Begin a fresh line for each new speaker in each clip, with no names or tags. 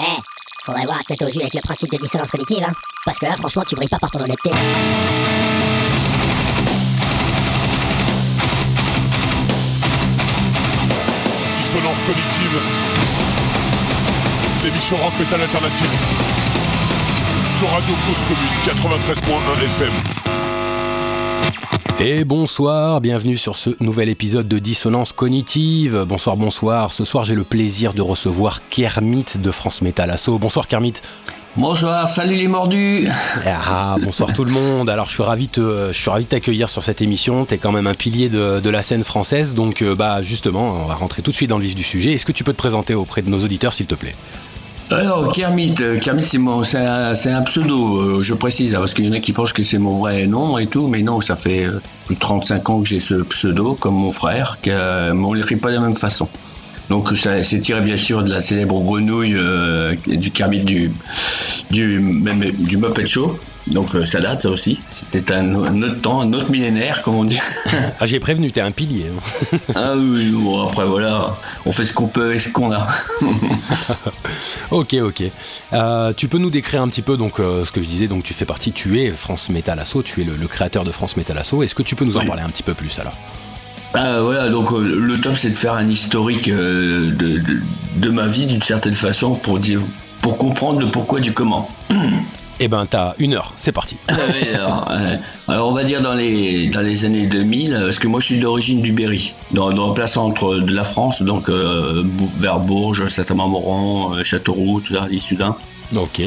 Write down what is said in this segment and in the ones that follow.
Eh, faudrait voir à tête au jus avec le principe de dissonance cognitive, hein. Parce que là, franchement, tu brilles pas par ton honnêteté.
Dissonance cognitive. L'émission rock metal alternative. Sur Radio Cause Commune 93.1 FM.
Et bonsoir, bienvenue sur ce nouvel épisode de Dissonance Cognitive. Bonsoir, bonsoir. Ce soir, j'ai le plaisir de recevoir Kermit de France Metal Asso. Bonsoir Kermit.
Bonsoir, salut les mordus
Ah, bonsoir tout le monde. Alors, je suis ravi de, je suis ravi de t'accueillir sur cette émission. T'es quand même un pilier de, de la scène française. Donc, euh, bah, justement, on va rentrer tout de suite dans le vif du sujet. Est-ce que tu peux te présenter auprès de nos auditeurs, s'il te plaît?
Alors, Kermit, euh, Kermit c'est mon- c'est un, c'est un pseudo, euh, je précise, hein, parce qu'il y en a qui pensent que c'est mon vrai nom et tout, mais non, ça fait euh, plus de 35 ans que j'ai ce pseudo, comme mon frère, que, euh, mais on l'écrit pas de la même façon. Donc ça- c'est tiré bien sûr de la célèbre grenouille euh, du Kermit du, du, même, du Muppet Show. Donc euh, ça date ça aussi. C'était un, un autre temps, un autre millénaire comme on dit.
Ah, j'ai prévenu, t'es un pilier. hein.
ah oui, bon, après voilà, on fait ce qu'on peut avec ce qu'on a.
ok, ok. Euh, tu peux nous décrire un petit peu donc euh, ce que je disais. Donc, tu fais partie, tu es France Metal Asso, tu es le, le créateur de France Metal Asso. Est-ce que tu peux nous en parler un petit peu plus alors?
Ah, voilà, donc euh, le top c'est de faire un historique euh, de, de, de ma vie d'une certaine façon pour dire pour comprendre le pourquoi du comment.
Eh ben, t'as une heure. C'est parti.
Alors, euh, alors, on va dire dans les dans les années 2000 euh, parce que moi je suis d'origine du Berry, dans, dans le plein centre de la France, donc euh, vers Bourges, Saint-Amand-Moron, euh, Châteauroux, tout ça, Issoudun.
Ok.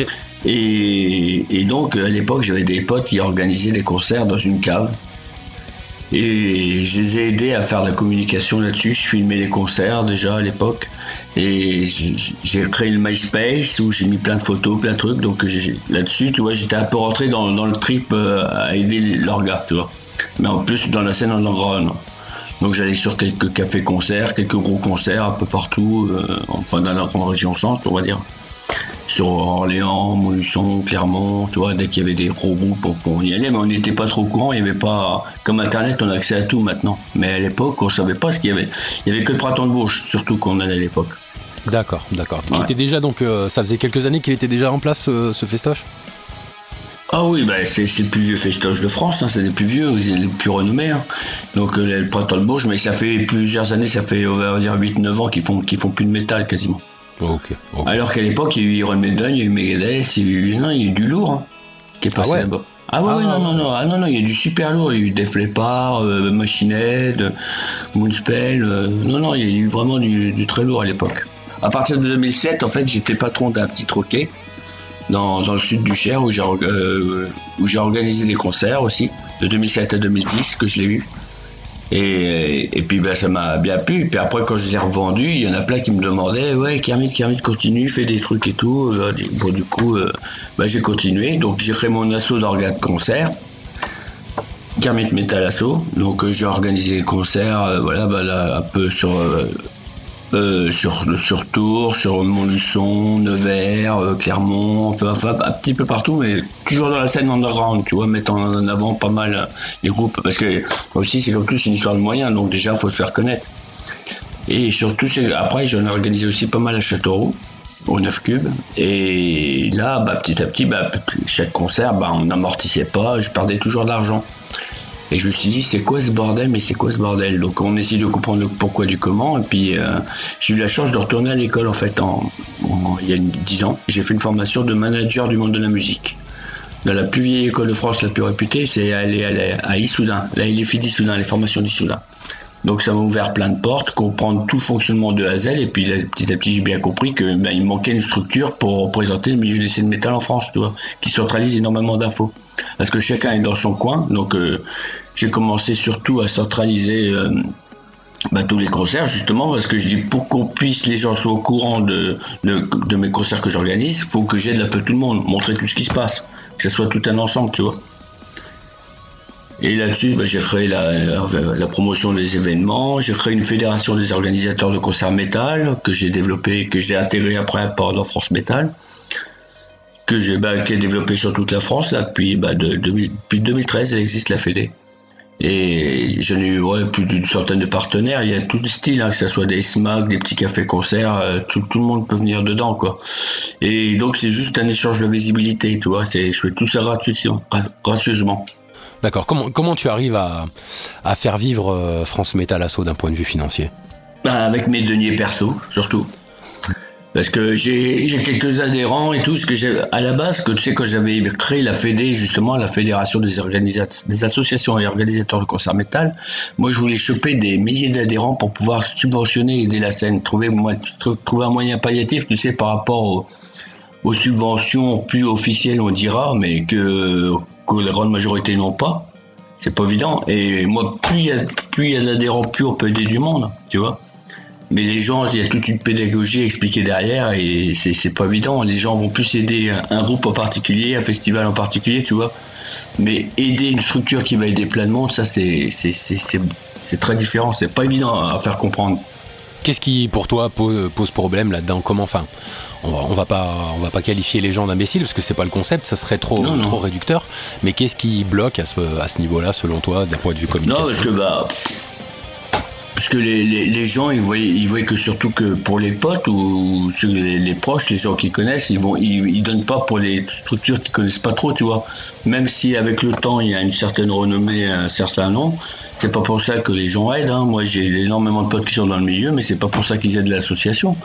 Et, et donc, à l'époque, j'avais des potes qui organisaient des concerts dans une cave. Et je les ai aidés à faire de la communication là-dessus. Je filmais les concerts déjà à l'époque. Et j'ai créé le MySpace où j'ai mis plein de photos, plein de trucs. Donc là-dessus, tu vois, j'étais un peu rentré dans, dans le trip euh, à aider leurs gars, tu vois. Mais en plus, dans la scène underground. Donc j'allais sur quelques cafés-concerts, quelques gros concerts un peu partout, euh, enfin dans la grande région centre, on va dire sur Orléans, Montluçon, Clermont, tu vois, dès qu'il y avait des gros groupes, on, y allait, mais on n'était pas trop au courant, il n'y avait pas, comme Internet, on a accès à tout maintenant. Mais à l'époque, on savait pas ce qu'il y avait. Il y avait que le printemps de Bourges, surtout qu'on allait à l'époque.
D'accord, d'accord.
Ouais.
était déjà donc, euh, ça faisait quelques années qu'il était déjà en place ce, ce festoche?
Ah oui, bah, c'est c'est le plus vieux festoche de France, hein, c'est les plus vieux, c'est les plus renommés. hein. Donc euh, le printemps de Bourges, mais ça fait plusieurs années, ça fait on va dire 8-9 ans qu'ils font, qu'ils font plus de métal quasiment. Alors qu'à l'époque, il y a eu Iron Maiden, il y a eu Megadeth, il y a eu, non, il y a eu du lourd hein, qui est passé
Ah ouais
là-bas. Ah ouais,
Ah
ouais, non, non, non, ah non, non, il y a du super lourd, il y a eu Def Leppard, euh, Machine Head, Moonspell, euh, non, non, il y a eu vraiment du, du très lourd à l'époque. À partir de 2007, en fait, j'étais patron d'un petit troquet dans, dans le sud du Cher où j'ai euh, où j'ai organisé des concerts aussi, de 2007 à 2010 que je l'ai eu. Et, et puis ben, ça m'a bien plu. Puis après, quand je les ai revendus, il y en a plein qui me demandaient Ouais, Kermit, Kermit, continue, fais des trucs et tout. Euh, Bon, du coup, euh, ben, j'ai continué. Donc, j'ai créé mon assaut d'organes de concert. Kermit Metal Asso. Donc, euh, j'ai organisé des concerts, voilà, ben, là, un peu sur. Euh, sur, sur Tours, sur Montluçon, Nevers, euh, Clermont, un petit peu partout, mais toujours dans la scène underground, tu vois, mettant en avant pas mal euh, les groupes, parce que aussi c'est comme tout, une histoire de moyens, donc déjà faut se faire connaître. Et surtout, après j'en ai organisé aussi pas mal à Châteauroux, au 9 cubes, et là, bah, petit à petit, bah, chaque concert, bah, on n'amortissait pas, je perdais toujours de l'argent. Et je me suis dit, c'est quoi ce bordel Mais c'est quoi ce bordel? Donc on essaie de comprendre le pourquoi du comment. Et puis euh, j'ai eu la chance de retourner à l'école en fait en, en- il y a 10 ans. J'ai fait une formation de manager du monde de la musique. Dans la plus vieille école de France, la plus réputée, c'est aller à, à Issoudun. Là, il est d'Issoudun, les formations d'Issoudun. Donc ça m'a ouvert plein de portes, comprendre tout le fonctionnement de Z. Et puis là, petit à petit, j'ai bien compris que ben, manquait une structure pour représenter le milieu des scènes métal en France, tu vois, qui centralise énormément d'infos. Parce que chacun est dans son coin. Donc euh, j'ai commencé surtout à centraliser euh, bah, tous les concerts, justement, parce que je dis pour qu'on puisse, les gens soient au courant de, de, de mes concerts que j'organise, faut que j'aide un peu tout le monde, montrer tout ce qui se passe, que ce soit tout un ensemble, tu vois. Et là-dessus, bah, j'ai créé la, promotion des événements, j'ai créé une fédération des organisateurs de concerts métal que j'ai développé, que j'ai intégré après dans France Métal, que j'ai bah, qui est développée sur toute la France là, depuis, de, 2000 depuis 2013, elle existe la Fédé. Et j'en ai eu plus d'une centaine de partenaires. Il y a tout le style, hein, que ce soit des SMAC, des petits cafés-concerts, euh, tout, tout, le monde peut venir dedans. quoi. Et donc c'est juste un échange de visibilité, tu vois. Je fais tout ça gratuitement, gracieusement.
D'accord. Comment, comment tu arrives à, faire vivre euh, France Métal Asso d'un point de vue financier?
Bah, Avec mes deniers perso, surtout. Parce que j'ai quelques adhérents et tout, ce que à la base, que sais, quand j'avais créé la Fédé, justement, la Fédération des, des associations et organisateurs de concerts métal, moi je voulais choper des milliers d'adhérents pour pouvoir subventionner et aider la scène, trouver, trouver un moyen palliatif, tu sais, par rapport aux, subventions plus officielles, on dira, mais que, que la grande majorité n'ont pas. C'est pas évident. Et moi, plus il y a, d'adhérents, on peut aider du monde, tu vois. Mais les gens, il y a toute une pédagogie expliquée derrière et c'est pas évident. Les gens vont plus aider un groupe en particulier, un festival en particulier, tu vois. Mais aider une structure qui va aider plein de monde, ça c'est très différent. C'est pas évident à faire comprendre.
Qu'est-ce qui pour toi pose, pose problème là-dedans? Comment enfin on va, on va pas on va pas qualifier les gens d'imbéciles parce que c'est pas le concept, ça serait trop trop réducteur. Mais qu'est-ce qui bloque à ce, à ce niveau-là selon toi d'un point de vue communication?
Non parce que bah parce que les, les, gens, ils voient, ils voient que surtout que pour les potes ou les, les proches, les gens qui connaissent, ils vont, ils, donnent pas pour les structures qui connaissent pas trop, tu vois. Même si avec le temps, il y a une certaine renommée, un certain nom, c'est pas pour ça que les gens aident. Hein. Moi, j'ai énormément de potes qui sont dans le milieu, mais c'est pas pour ça qu'ils aident l'association.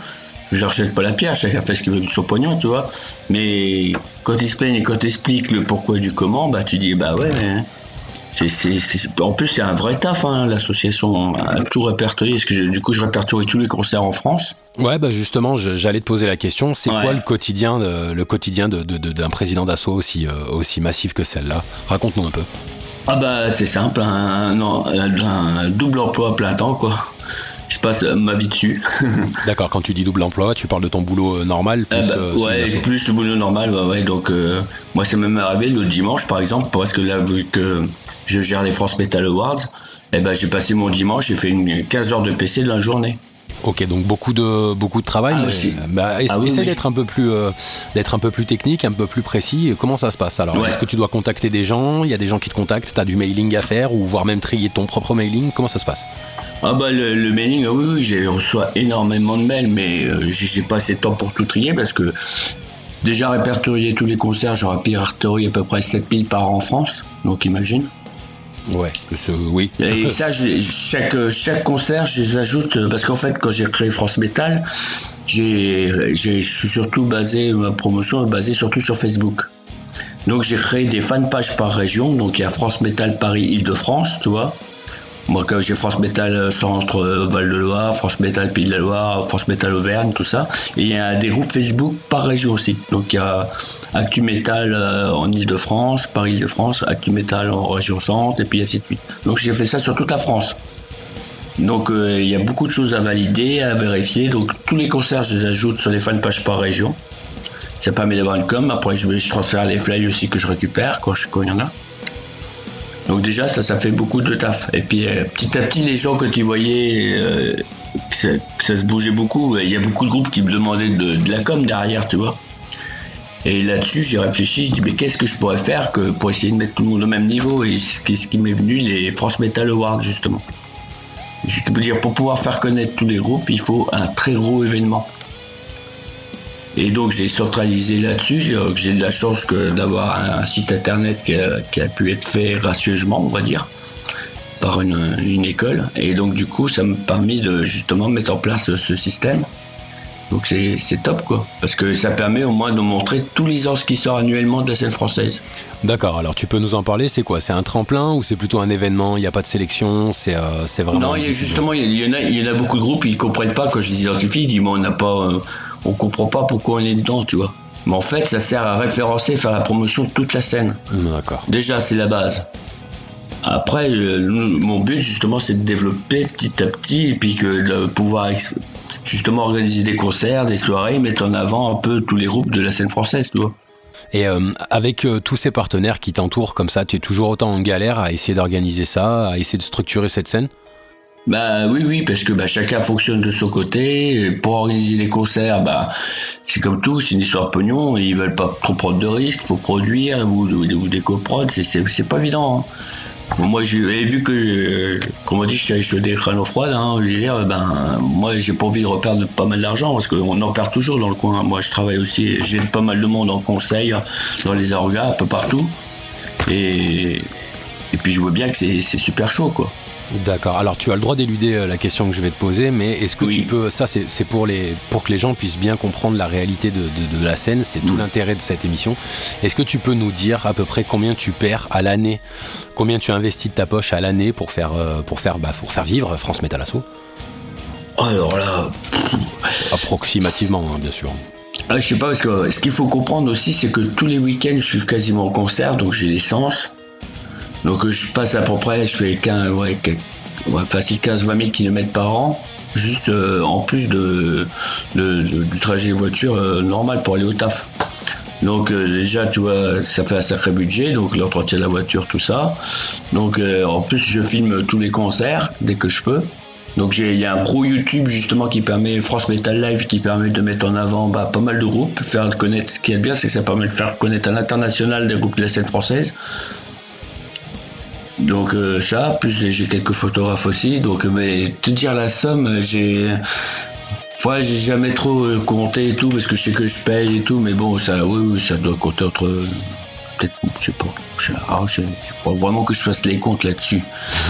Je leur jette pas la pierre, chacun fait ce qu'il veut de son pognon, tu vois. Mais quand ils se plaignent et quand ils expliquent le pourquoi du comment, bah tu dis, bah ouais, mais en plus, c'est un vrai taf, hein, l'association, tout. Parce que du coup, je répertorie tous les concerts en France.
Ouais, bah justement, j'allais te poser la question. C'est quoi le quotidien, de, le quotidien d'un de, président d'assaut aussi, euh, aussi massif que celle-là? Raconte-nous un peu.
Ah bah c'est simple, un, un, double emploi à plein temps quoi. Je passe ma vie dessus.
D'accord, quand tu dis double emploi, tu parles de ton boulot euh, normal
plus, ah bah, euh, Ouais, plus le boulot normal, ouais, donc moi c'est même arrivé le dimanche par exemple, parce que là vu que je gère les France Metal Awards, et eh ben, j'ai passé mon dimanche, j'ai fait une 15 heures de PC dans la journée.
Ok, donc beaucoup de beaucoup de travail. Ah, mais, bah, ah essaie d'être un peu plus euh, d'être un peu plus technique, un peu plus précis. Comment ça se passe alors? Est-ce que tu dois contacter des gens? Il y a des gens qui te contactent. tu as du mailing à faire ou voire même trier ton propre mailing? Comment ça se passe?
Ah bah le, mailing, oui, oui, j'ai reçois énormément de mails, mais euh, j'ai pas assez de temps pour tout trier parce que déjà répertorier tous les concerts, j'aurais répertorié à peu près 7000 par an en France, donc imagine.
Ouais, oui.
Et ça, chaque, chaque concert, je les ajoute euh, parce qu'en fait, quand j'ai créé France Metal, j'ai, je suis surtout basé, ma promotion est basée surtout sur Facebook. Donc j'ai créé des fanpages par région. Donc il y a France Metal Paris Île-de-France, tu vois. Moi, quand j'ai France Metal euh, Centre euh, Val-de-Loire, France Metal Pays de la Loire, France Metal Auvergne, tout ça. Et il y a des groupes Facebook par région aussi. Donc il y a Actu Metal euh, en Ile-de-France, Paris-Île-de-France, Actu Metal en région Centre, et puis ainsi de suite. Donc j'ai fait ça sur toute la France. Donc il y a beaucoup de choses à valider, à vérifier. Donc tous les concerts, je les ajoute sur les fanpages par région. Ça permet d'avoir une com. Après, je, vais, je transfère les flyers aussi que je récupère quand il y en a. Donc déjà, ça, ça fait beaucoup de taf. Et puis euh, petit à petit, les gens, quand ils voyaient euh, que, ça, se bougeait beaucoup, il y a beaucoup de groupes qui me demandaient de, la com derrière, tu vois. Et là-dessus, j'ai réfléchi, je dis, mais qu'est-ce que je pourrais faire que pour essayer de mettre tout le monde au même niveau Et ce qui, m'est venu, les France Metal Awards, justement. Qui veut dire, pour pouvoir faire connaître tous les groupes, il faut un très gros événement. Et donc j'ai centralisé là-dessus. J'ai de la chance d'avoir un, site internet qui a, pu être fait gracieusement, on va dire, par une, école. Et donc du coup, ça m'a permis de justement mettre en place ce système. Donc c'est top quoi, parce que ça permet au moins de montrer tous les ans ce qui sort annuellement de la scène française.
D'accord, alors tu peux nous en parler, c'est quoi? C'est un tremplin ou c'est plutôt un événement? Il n'y a pas de sélection? C'est euh, vraiment...
Non, il y a justement, il y, en a, il y en a beaucoup de groupes, ils comprennent pas quand je les identifie, ils disent on n'a pas... Euh, on comprend pas pourquoi on est dedans, tu vois. Mais en fait, ça sert à référencer, faire la promotion de toute la scène.
D'accord.
Déjà, c'est la base. Après, mon but justement, c'est de développer petit à petit, et puis que de pouvoir justement organiser des concerts, des soirées, mettre en avant un peu tous les groupes de la scène française, tu vois.
Et euh, avec euh, tous ces partenaires qui t'entourent comme ça, tu es toujours autant en galère à essayer d'organiser ça, à essayer de structurer cette scène?
Bah oui, oui, parce que bah, chacun fonctionne de son côté. pour organiser les concerts, bah, c'est comme tout, c'est une histoire de pognon. ils veulent pas trop prendre de risques, faut produire ou, des coprods, c'est pas évident. Hein. moi, j'ai vu que, euh, comme on dit, je suis des crânes froides, hein, je veux dire, ben, moi, j'ai pas envie de reperdre pas mal d'argent parce qu'on en perd toujours dans le coin. Moi, je travaille aussi, j'ai pas mal de monde en conseil, dans les orgas, un peu partout. Et, et puis, je vois bien que c'est super chaud, quoi.
D'accord. Alors tu as le droit d'éluder euh, la question que je vais te poser, mais est-ce que tu peux, ça c'est pour, les, pour que les gens puissent bien comprendre la réalité de, la scène, c'est tout mm. l'intérêt de cette émission. Est-ce que tu peux nous dire à peu près combien tu perds à l'année, combien tu investis de ta poche à l'année pour faire, euh, pour, faire, bah, pour faire vivre France Metal Asso
Alors là...
Approximativement, hein, bien sûr.
Ah, je sais pas, parce que ce qu'il faut comprendre aussi, c'est que tous les week-ends, je suis quasiment en concert, donc j'ai l'essence. Donc je passe à peu près, je fais 15, ouais, facile 15-20 000 km par an, juste euh, en plus de, du trajet voiture euh, normal pour aller au taf. Donc euh, déjà, tu vois, ça fait un sacré budget, donc l'entretien de la voiture, tout ça. Donc en plus, je filme tous les concerts dès que je peux. Donc il y a un pro YouTube justement qui permet, France Metal Live, qui permet de mettre en avant bah, pas mal de groupes, faire connaître. Ce qui est bien, c'est que ça permet de faire connaître à l'international des groupes de la scène française. Donc euh, ça, plus j'ai quelques photographes aussi. Donc mais te dire la somme, j'ai Ouais, j'ai jamais trop euh, compté et tout parce que je sais que je paye et tout, mais bon, ça, oui, oui, ça doit compter entre peut-être, je sais pas, ah, il faut vraiment que je fasse les comptes là-dessus.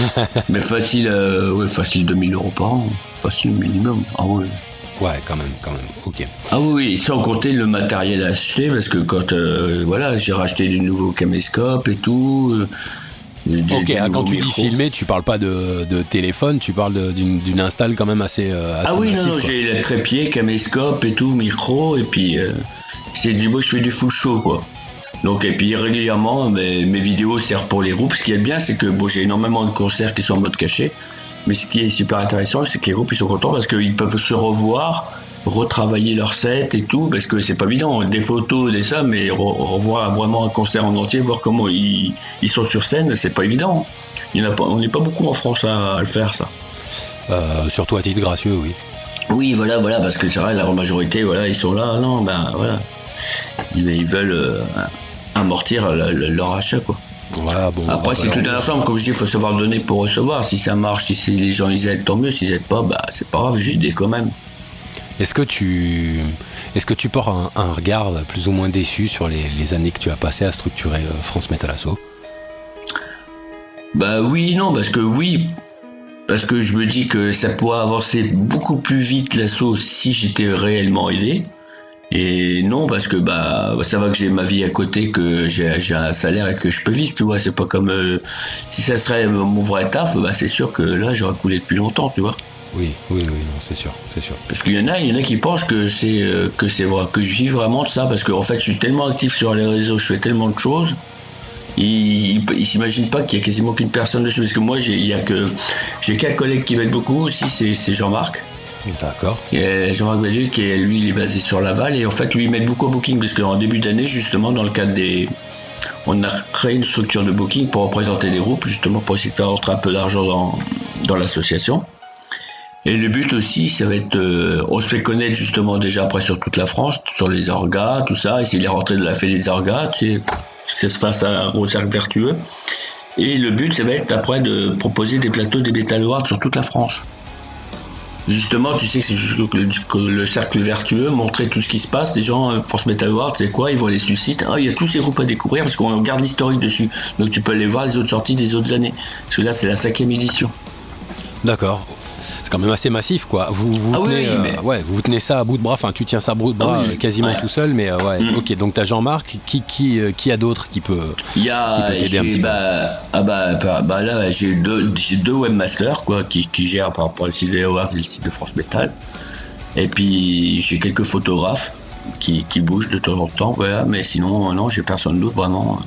mais facile, euh, ouais, facile 2000 euros par an, facile minimum. Ah ouais.
Ouais, quand même, quand même, ok.
Ah oui, sans compter le matériel acheté, parce que quand, voilà, j'ai racheté du nouveau caméscope et tout,
ok, ah, quand tu dis filmer, tu parles pas de, téléphone, tu parles d'une install quand même assez. Euh,
ah oui, non, j'ai le trépied, caméscope et tout, micro, et puis euh, c'est du beau, je fais du full show quoi. Donc, et puis régulièrement, mes, mes vidéos servent pour les groupes. Ce qui est bien, c'est que bon, j'ai énormément de concerts qui sont en mode caché. Mais ce qui est super intéressant, c'est que les groupes ils sont contents parce qu'ils peuvent se revoir retravailler leur set et tout, parce que c'est pas évident, des photos, des ça, mais revoir vraiment un concert en entier, voir comment ils, sont sur scène, c'est pas évident. Il y en a pas, on n'est pas beaucoup en France à, le faire, ça.
Euh, surtout à titre gracieux, oui.
Oui, voilà, voilà, parce que c'est vrai, la majorité, voilà, ils sont là, non, ben voilà. Ils, veulent euh, amortir leur achat, quoi. bon, Après, c'est tout un ensemble, comme je dis, il faut savoir donner pour recevoir. Si ça marche, si les gens ils aident, tant mieux. S'ils aident pas, bah, c'est pas grave, j'ai aidé quand même.
Est-ce que tu est-ce portes un, regard plus ou moins déçu sur les, années que tu as passées à structurer euh, France Metal Asso
Bah oui, non, parce que oui, parce que je me dis que ça pourrait avancer beaucoup plus vite l'assaut si j'étais réellement aidé. Et non, parce que bah ça va que j'ai ma vie à côté, que j'ai un salaire et que je peux vivre, tu vois. C'est pas comme euh, si ça serait mon vrai taf, bah c'est sûr que là j'aurais coulé depuis longtemps, tu vois.
Oui, oui, oui, non, c'est sûr, c'est sûr.
Parce qu'il y en a, il y en a qui pensent que c'est euh, que c'est vrai, que je vis vraiment de ça, parce qu'en fait, je suis tellement actif sur les réseaux, je fais tellement de choses. Ils, ils, s'imaginent pas qu'il y a quasiment qu'une personne dessus, parce que moi, j'ai, il y a que j'ai qu'un collègue qui m'aide beaucoup aussi, c'est, Jean-Marc.
D'accord.
Jean-Marc Bellu, qui est, lui, il est basé sur Laval, et en fait, lui, il m'aide beaucoup au booking, parce qu'en début d'année, justement, dans le cadre des on a créé une structure de booking pour représenter les groupes, justement pour essayer de faire rentrer un peu d'argent dans, dans l'association. Et le but aussi, ça va être, euh, on se fait connaître justement déjà après sur toute la France, sur les orgas, tout ça, essayer de rentrer de la fête des orgas, tu sais, que ça se fasse un gros cercle vertueux. Et le but, ça va être après de proposer des plateaux des Metal Awards sur toute la France. Justement, tu sais que c'est le, cercle vertueux, montrer tout ce qui se passe. Les gens, euh, France Metal Awards, c'est quoi Ils vont aller sur le site. Ah, il y a tous ces groupes à découvrir parce qu'on garde l'historique dessus. Donc tu peux aller voir les autres sorties des autres années. Parce que là, c'est la cinquième édition.
D'accord quand même assez massif, quoi. Vous, vous, ah tenez, euh, ouais, vous tenez ça à bout de bras, enfin, tu tiens ça à bout de bras ah quasiment tout seul, mais euh, ouais, mm. ok. Donc, t'as Jean-Marc, qui, qui, euh, qui a d'autres qui peut
Il y a, t'aider un petit bah, Ah bah, bah, bah là, j'ai deux, deux webmasters, quoi, qui, qui gèrent par rapport au site de Awards et le site de France Metal. Et puis, j'ai quelques photographes qui, qui bougent de temps en temps, voilà, mais sinon, non, j'ai personne d'autre vraiment.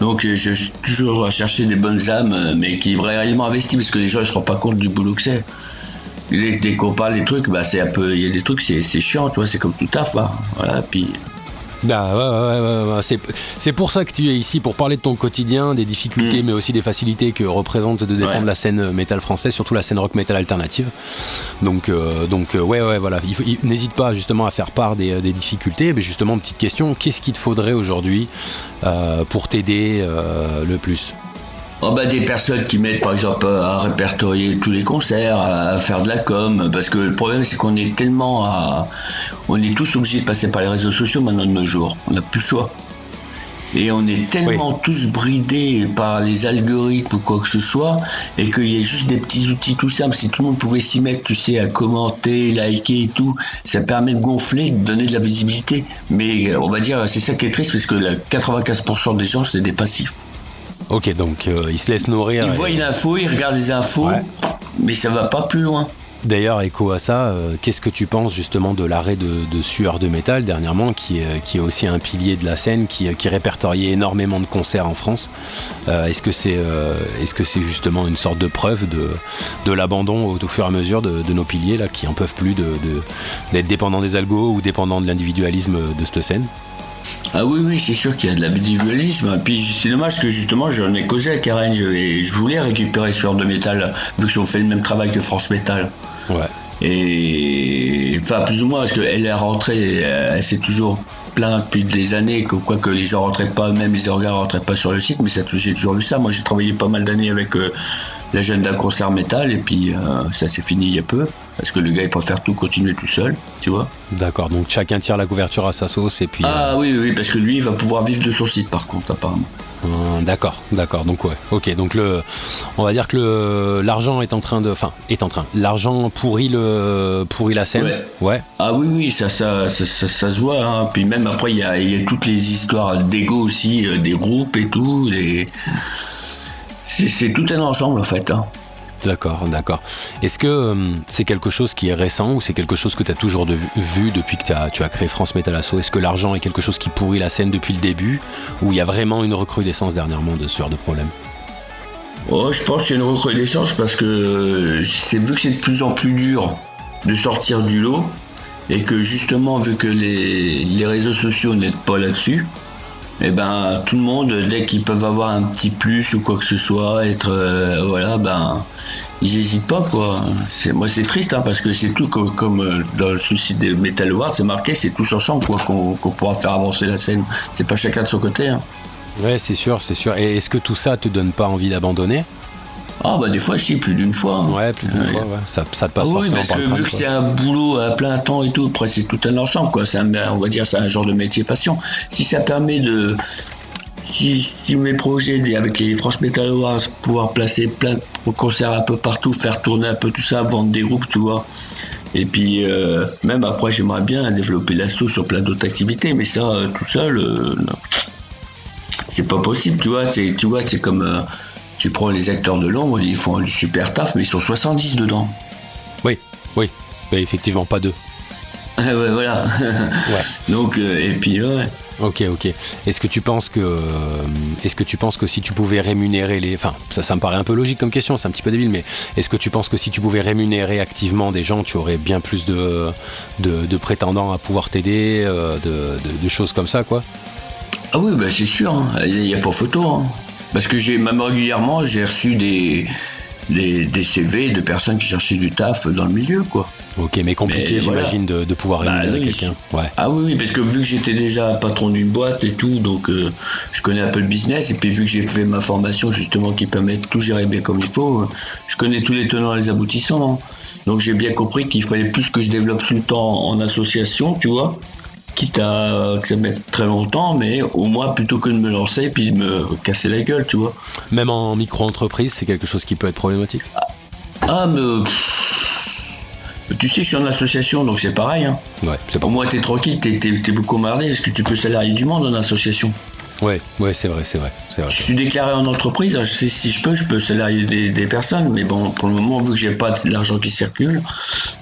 Donc je suis toujours à chercher des bonnes âmes, mais qui réellement investis, parce que les gens ne se rendent pas compte du boulot que c'est dès qu'on parle des trucs, bah, c'est un peu, il y a des trucs, c'est, chiant, tu vois, c'est comme tout taf, hein. voilà, puis.
Bah, ouais, ouais, ouais, c'est, pour ça que tu es ici, pour parler de ton quotidien, des difficultés, mm. mais aussi des facilités que représente de défendre la scène métal française, surtout la scène rock métal alternative. Donc, euh, donc euh, ouais, ouais, voilà. n'hésite pas justement à faire part des, difficultés. Mais justement, petite question, qu'est-ce qu'il te faudrait aujourd'hui euh, pour t'aider le plus?
Oh bah des personnes qui mettent par exemple à répertorier tous les concerts, à faire de la com, parce que le problème c'est qu'on est tellement à... On est tous obligés de passer par les réseaux sociaux maintenant de nos jours. On n'a plus le choix. Et on est tellement tous bridés par les algorithmes ou quoi que ce soit, et qu'il y a juste des petits outils tout simples. Si tout le monde pouvait s'y mettre, tu sais, à commenter, liker et tout, ça permet de gonfler, de donner de la visibilité. Mais on va dire, c'est ça qui est triste, parce que 95% des gens, c'est des passifs.
Ok, donc euh, ils se laissent nourrir.
Ils voient une info, ils regardent les infos, mais ça va pas plus loin.
D'ailleurs, écho à ça, euh, qu'est-ce que tu penses justement de l'arrêt de, Sueur de Métal dernièrement, qui, qui, est aussi un pilier de la scène, qui, qui répertoriait énormément de concerts en France? Euh, Est-ce que c'est justement une sorte de preuve de, de l'abandon au, fur et à mesure de, nos piliers là, qui en peuvent plus d'être dépendants des algos ou dépendants de l'individualisme de cette scène?
Ah oui, oui, c'est sûr qu'il y a de l'individualisme. Puis c'est dommage que justement, j'en ai causé à Karen. Je, je voulais récupérer Sueur de Métal, vu qu'ils ont fait le même travail que France Métal.
Ouais.
Et enfin, plus ou moins, parce qu'elle est rentrée, elle s'est toujours plainte depuis des années, que, quoi que les gens rentraient pas, même les organes rentraient pas sur le site, mais j'ai toujours vu ça. Moi, j'ai travaillé pas mal d'années avec euh, la jeune d'un concert métal, et puis euh, ça s'est fini il y a peu. Parce que le gars il préfère tout continuer tout seul, tu vois.
D'accord, donc chacun tire la couverture à sa sauce et puis.
Ah euh, oui, oui, parce que lui il va pouvoir vivre de son site par contre, apparemment.
Euh, d'accord, d'accord, donc ouais, ok, donc le, on va dire que le, l'argent est en train de, enfin, est en train, l'argent pourrit le, pourrit la scène. Ouais.
Ah oui, oui, ça, ça, ça, ça, se voit. Hein. Puis même après il y a, y a, toutes les histoires d'ego aussi, euh, des groupes et tout, c'est tout un ensemble en fait. Hein.
D'accord, d'accord. Est-ce que euh, c'est quelque chose qui est récent ou c'est quelque chose que tu as toujours vu depuis que as, tu as créé France Metal Asso Est-ce que l'argent est quelque chose qui pourrit la scène depuis le début ou il y a vraiment une recrudescence dernièrement de ce genre de problème?
Oh, Je pense qu'il y a une recrudescence parce que euh, c'est vu que c'est de plus en plus dur de sortir du lot et que justement vu que les, les réseaux sociaux n'aident pas là-dessus, et eh ben tout le monde dès qu'ils peuvent avoir un petit plus ou quoi que ce soit être euh, voilà ben ils n'hésitent pas quoi. Moi c'est triste hein, parce que c'est tout comme, euh, dans le souci des Metal Awards c'est marqué c'est tous ensemble quoi qu'on pourra faire avancer la scène. C'est pas chacun de son côté hein.
ouais c'est sûr c'est sûr. Et est-ce que tout ça te donne pas envie d'abandonner?
Ah bah des fois si, plus d'une fois.
Ouais, plus d'une fois, ouais. Ça, ça te passe ah, oui, parce que
vu que c'est un boulot à plein temps et tout, après c'est tout un ensemble quoi. Un, on va dire c'est un genre de métier passion. Si ça permet de si, si, mes projets avec les France Metal Awards, pouvoir placer plein de concerts un peu partout, faire tourner un peu tout ça, vendre des groupes, tu vois. Et puis euh, même après, j'aimerais bien développer l'assaut sur plein d'autres activités, mais ça, euh, tout seul, euh, c'est pas possible, tu vois. Tu vois, c'est comme tu prends les acteurs de l'ombre, ils font du super taf, mais ils sont 70 dedans.
Oui, oui, effectivement, pas deux.
ouais, voilà. ouais. Donc, euh, et puis, ouais.
Ok, ok. Est-ce que tu penses que, euh, est-ce que tu penses que si tu pouvais rémunérer les, enfin, ça, ça me paraît un peu logique comme question, c'est un petit peu débile, mais est-ce que tu penses que si tu pouvais rémunérer activement des gens, tu aurais bien plus de, de, prétendants à pouvoir t'aider, euh, de, de, choses comme ça, quoi?
Ah oui, bah c'est sûr. Hein. Il n'y a pas photo. Hein. Parce que j'ai même régulièrement, j'ai reçu des, des, CV de personnes qui cherchaient du taf dans le milieu, quoi.
Ok, mais compliqué, j'imagine, de, pouvoir bah, rémunérer quelqu'un. Ouais.
Ah oui, oui, parce que vu que j'étais déjà patron d'une boîte et tout, donc euh, je connais un peu le business, et puis vu que j'ai fait ma formation justement qui permet de tout gérer bien comme il faut, euh, je connais tous les tenants et les aboutissants. Hein. Donc j'ai bien compris qu'il fallait plus que je développe tout le temps en association, tu vois, quitte à que ça mette très longtemps, mais au moins plutôt que de me lancer puis de me casser la gueule, tu vois.
Même en micro-entreprise, c'est quelque chose qui peut être problématique
Ah, mais. Tu sais, je suis en association, donc c'est pareil. Hein.
Ouais, c'est
pas... Au moins, t'es tranquille, t'es, es, beaucoup emmerdé. Est-ce que tu peux salarier du monde en association?
Ouais, ouais, c'est vrai, c'est vrai, vrai,
Je suis déclaré en entreprise. Sais, si je peux, je peux salarier des, personnes, mais bon, pour le moment, vu que j'ai pas l'argent qui circule,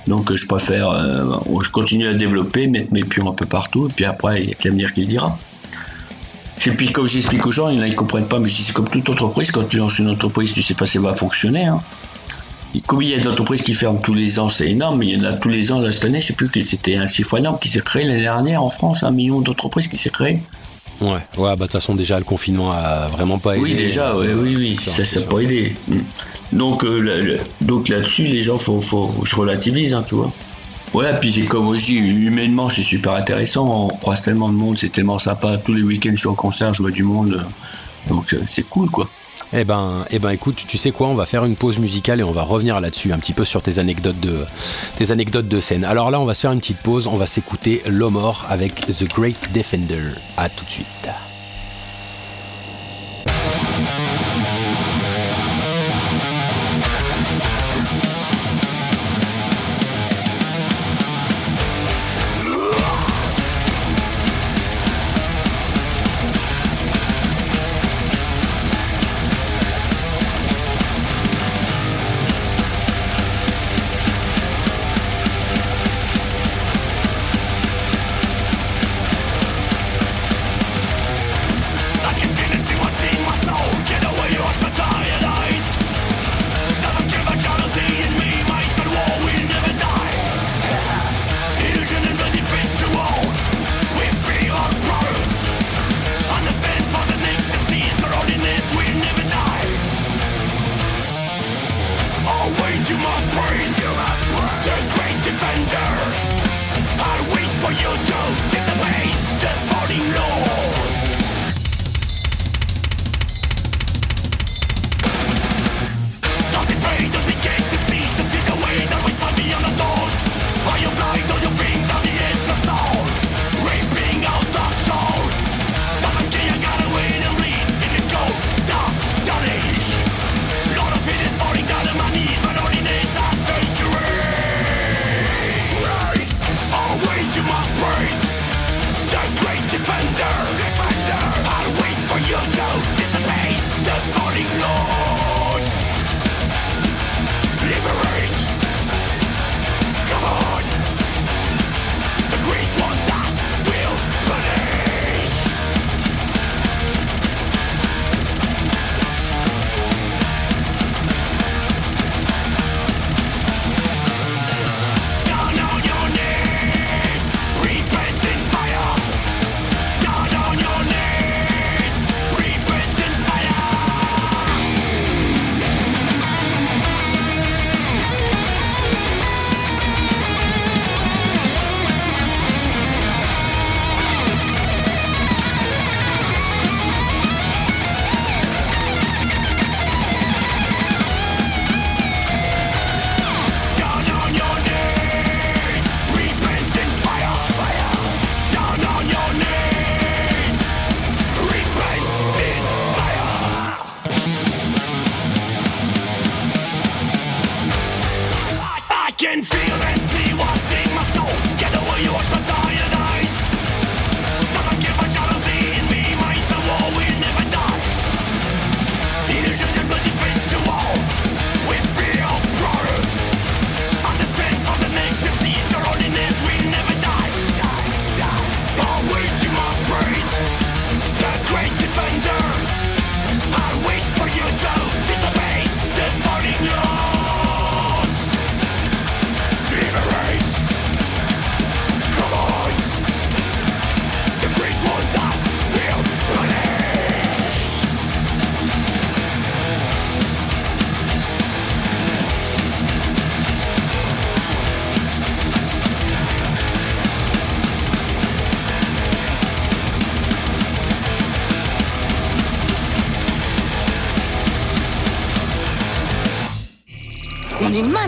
donc je préfère, euh, je continue à développer, mettre mes pions un peu partout, et puis après, il y a l'avenir qui le dira. Et puis, comme j'explique aux gens, il y en a qui comprennent pas, mais c'est comme toute entreprise, quand tu lances une entreprise, tu sais pas si ça va fonctionner. Hein. Comme il y a d'entreprises qui ferment tous les ans, c'est énorme, mais il y en a tous les ans, là, cette année, je sais plus que c'était un chiffre énorme qui s'est créé l'année dernière en France, un million d'entreprises qui s'est créé.
Ouais, ouais, bah de toute façon déjà le confinement a vraiment pas aidé.
Oui, déjà, oui, oui, ça n'a pas aidé. Donc, euh, donc là-dessus, les gens, faut, faut, je relativise, hein, tu vois. Ouais, puis comme je dis, humainement, c'est super intéressant. On croise tellement de monde, c'est tellement sympa. Tous les week-ends, je suis en concert, je vois du monde. Donc, euh, c'est cool, quoi.
Eh ben, eh ben, écoute, tu sais quoi, on va faire une pause musicale et on va revenir là-dessus, un petit peu sur tes anecdotes de, tes anecdotes de scène. Alors là, on va se faire une petite pause, on va s'écouter L'Homor avec The Great Defender. À tout de suite.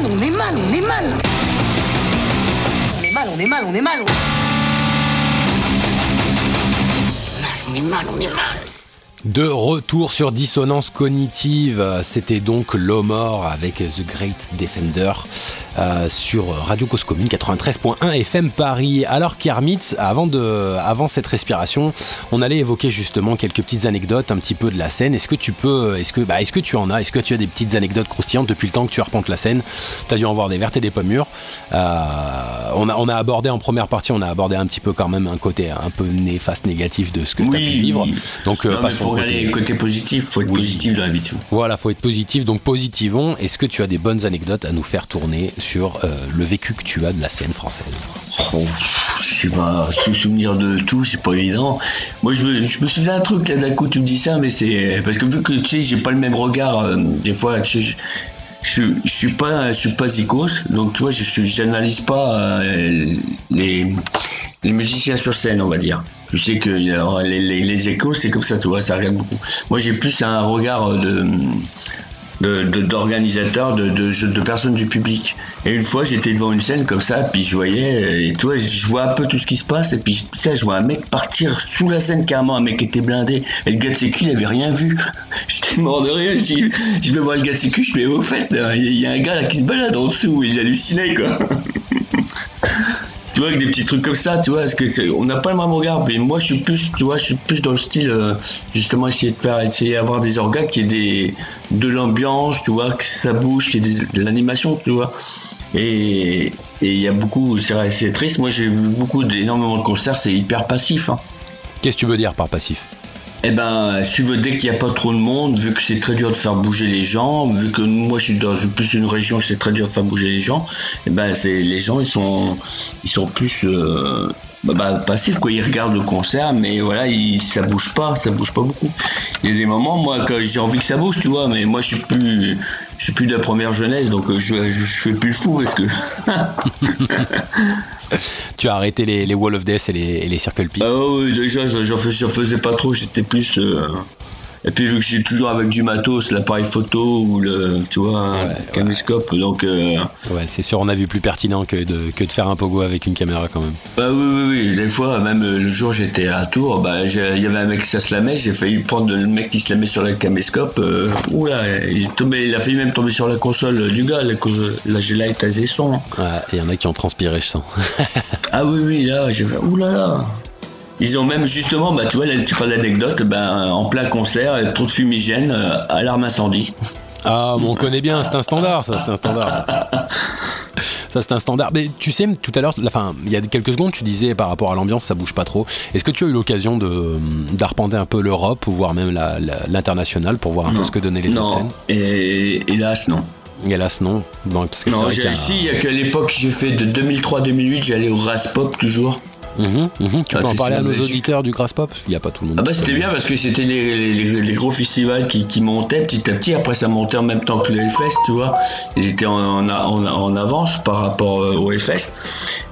On est mal. On est mal, on est mal.
De retour sur Dissonance Cognitive, c'était donc L'Homor avec The Great Defender. Euh, sur Radio Cause Commune 93.1 FM Paris. Alors Kermit, avant, de, avant cette respiration, on allait évoquer justement quelques petites anecdotes un petit peu de la scène. Est-ce que tu peux, est-ce que, bah, est-ce que tu en as? Est-ce que tu as des petites anecdotes croustillantes depuis le temps que tu arpentes la scène? Tu as dû en voir des vertes et des pas mûres. Euh, on, a, on a abordé en première partie, on a abordé un petit peu quand même un côté un peu néfaste, négatif de ce que tu as pu vivre.
Donc, euh, faut côté... côté positif, faut être positif dans la vie.
Voilà, faut être positif. Donc positivons. Est-ce que tu as des bonnes anecdotes à nous faire tourner sur euh, le vécu que tu as de la scène française
oh, Je sais pas, se souvenir de tout, c'est pas évident. Moi, je me, je me souviens d'un truc, là, d'un coup, tu me dis ça, mais c'est. Parce que vu que tu sais, j'ai pas le même regard, euh, des fois, sais, je, je, suis pas, je suis pas zikos, donc tu vois, je, j'analyse pas euh, les les musiciens sur scène, on va dire. Je sais que les, les- les échos, c'est comme ça, tu vois, ça regarde beaucoup. Moi, j'ai plus un regard de d'organisateurs, de, de, de personnes du public. Et une fois, j'étais devant une scène comme ça, puis je voyais, et tu vois, je vois un peu tout ce qui se passe, et puis putain, je vois un mec partir sous la scène carrément, un mec était blindé, et le gars de sécu, il avait rien vu. J'étais mort de rire, je, dis- je vais voir le gars de sécu, je fais, au fait, a- il y a un gars là qui se balade en dessous, il hallucinait, quoi. tu vois, avec des petits trucs comme ça, tu vois, parce que on n'a pas le même regard. Mais moi, je suis plus, tu vois, je suis plus dans le style, euh, justement, essayer de faire, essayer d'avoir des orgas qui aient des, de l'ambiance, tu vois, que ça bouge, qu'il y ait de l'animation, tu vois. Et il y a beaucoup, c'est triste. Moi, j'ai vu beaucoup, d'énormément de concerts, c'est hyper passif. Hein.
Qu'est-ce que tu veux dire par passif?
Eh ben, vous dès qu'il n'y a pas trop de monde, vu que c'est très dur de faire bouger les gens, vu que moi je suis dans plus une région où c'est très dur de faire bouger les gens, eh ben c'est les gens ils sont ils sont plus euh, bah, bah, passifs quoi. Ils regardent le concert, mais voilà, ils, ça bouge pas, ça bouge pas beaucoup. Il y a des moments moi quand j'ai envie que ça bouge, tu vois, mais moi je suis plus je suis plus de la première jeunesse, donc euh, je, je, je fais plus le fou parce que
Tu as arrêté les, les Wall of Death et les, et les Circle Pit.
Ah oui, déjà, j'en j'en fais- j'en faisais pas trop, j'étais plus. euh, Et puis, vu que j'ai toujours avec du matos, l'appareil photo ou le, tu vois,
Ouais,
caméscope, donc. euh,
Ouais, c'est sûr, on a vu plus pertinent que de, que de faire un pogo avec une caméra quand même.
Bah oui, oui, oui, des fois, même euh, le jour j'étais à Tours, bah, il y avait un mec qui met, j'ai failli prendre le mec qui se la met sur le caméscope, euh, oula, il, tombé, il a failli même tomber sur la console du gars, la, la G-Lite a son.
Ouais, et il y en a qui ont transpiré, je sens.
Ah oui, oui, là, j'ai fait, oulala. Ils ont même justement, bah, tu vois, là, tu parles d'anecdote, ben, en plein concert, euh, trop de fumigène, euh, alarme incendie.
Ah, mais on connaît bien, c'est un standard, ça, c'est un standard. Ça, Ça, c'est un standard. Mais tu sais, tout à l'heure, enfin, il y a quelques secondes, tu disais par rapport à l'ambiance, ça bouge pas trop. Est-ce que tu as eu l'occasion de d'arpenter un peu l'Europe ou voire même l'international pour voir un peu ce que donnaient les autres scènes?
Et hélas, non.
Hélas, non. Parce que
Non,
vrai y a-
ici, il y a qu'à l'époque, j'ai fait de 2003-2008, j'allais au Raspop toujours.
Mhm, mhm. Tu
Ah,
peux en parler à nos auditeurs du Grass Pop Il n'y a pas tout le monde.
Ah bah c'était bien parce que c'était les, les- les gros festivals qui, qui montaient petit à petit. Après ça montait en même temps que le Hellfest, tu vois. Ils étaient en, en, en- en avance par rapport euh, au Hellfest.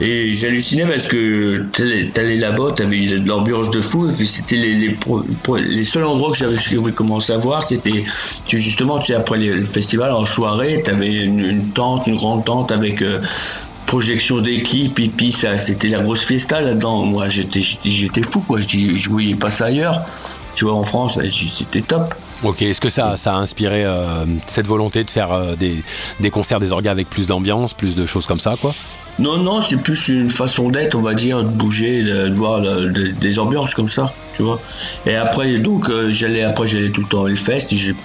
Et j'hallucinais parce que t'allais là-bas, t'avais de l'ambiance de fou. Et puis c'était les, les, pro- pro- les seuls endroits que j'avais commencé à voir, c'était tu, justement, tu sais, après les- le festival en soirée, t'avais une, une tente, une grande tente avec... euh, projection d'équipe et puis ça c'était la grosse fiesta là-dedans. Moi j'étais j'étais fou quoi. Je, je voyais pas ça ailleurs. Tu vois en France c'était top.
Ok, est-ce que ça, ça a inspiré euh, cette volonté de faire euh, des, des concerts des orgas avec plus d'ambiance, plus de choses comme ça, quoi?
Non non c'est plus une façon d'être on va dire de bouger de, de voir de- des ambiances comme ça tu vois. Et après donc euh, j'allais après j'allais tout le temps au et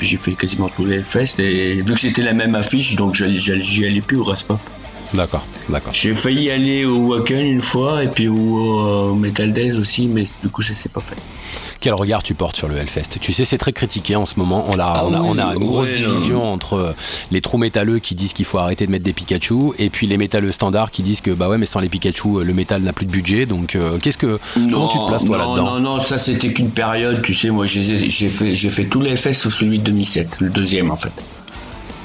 j'ai fait quasiment tous les Hellfest et vu que c'était la même affiche donc j'allais j'y allais plus au Raspa
D'accord, d'accord.
j'ai failli aller au Wacken une fois et puis au, euh, au Metal Days aussi mais du coup ça s'est pas fait
Quel regard tu portes sur le Hellfest? Tu sais, c'est très critiqué en ce moment. On a,
Ah
on a,
oui,
on a une grosse
ouais,
division entre euh, les trous métalleux qui disent qu'il faut arrêter de mettre des Pikachu et puis les métalleux standards qui disent que bah ouais, mais sans les Pikachu, euh, le métal n'a plus de budget. Donc, euh, qu'est-ce que, comment tu te places toi
non,
là-dedans?
Non, non, ça c'était qu'une période, tu sais, moi j'ai fait, j'ai fait tous les FS sauf celui de 2007, le deuxième en fait.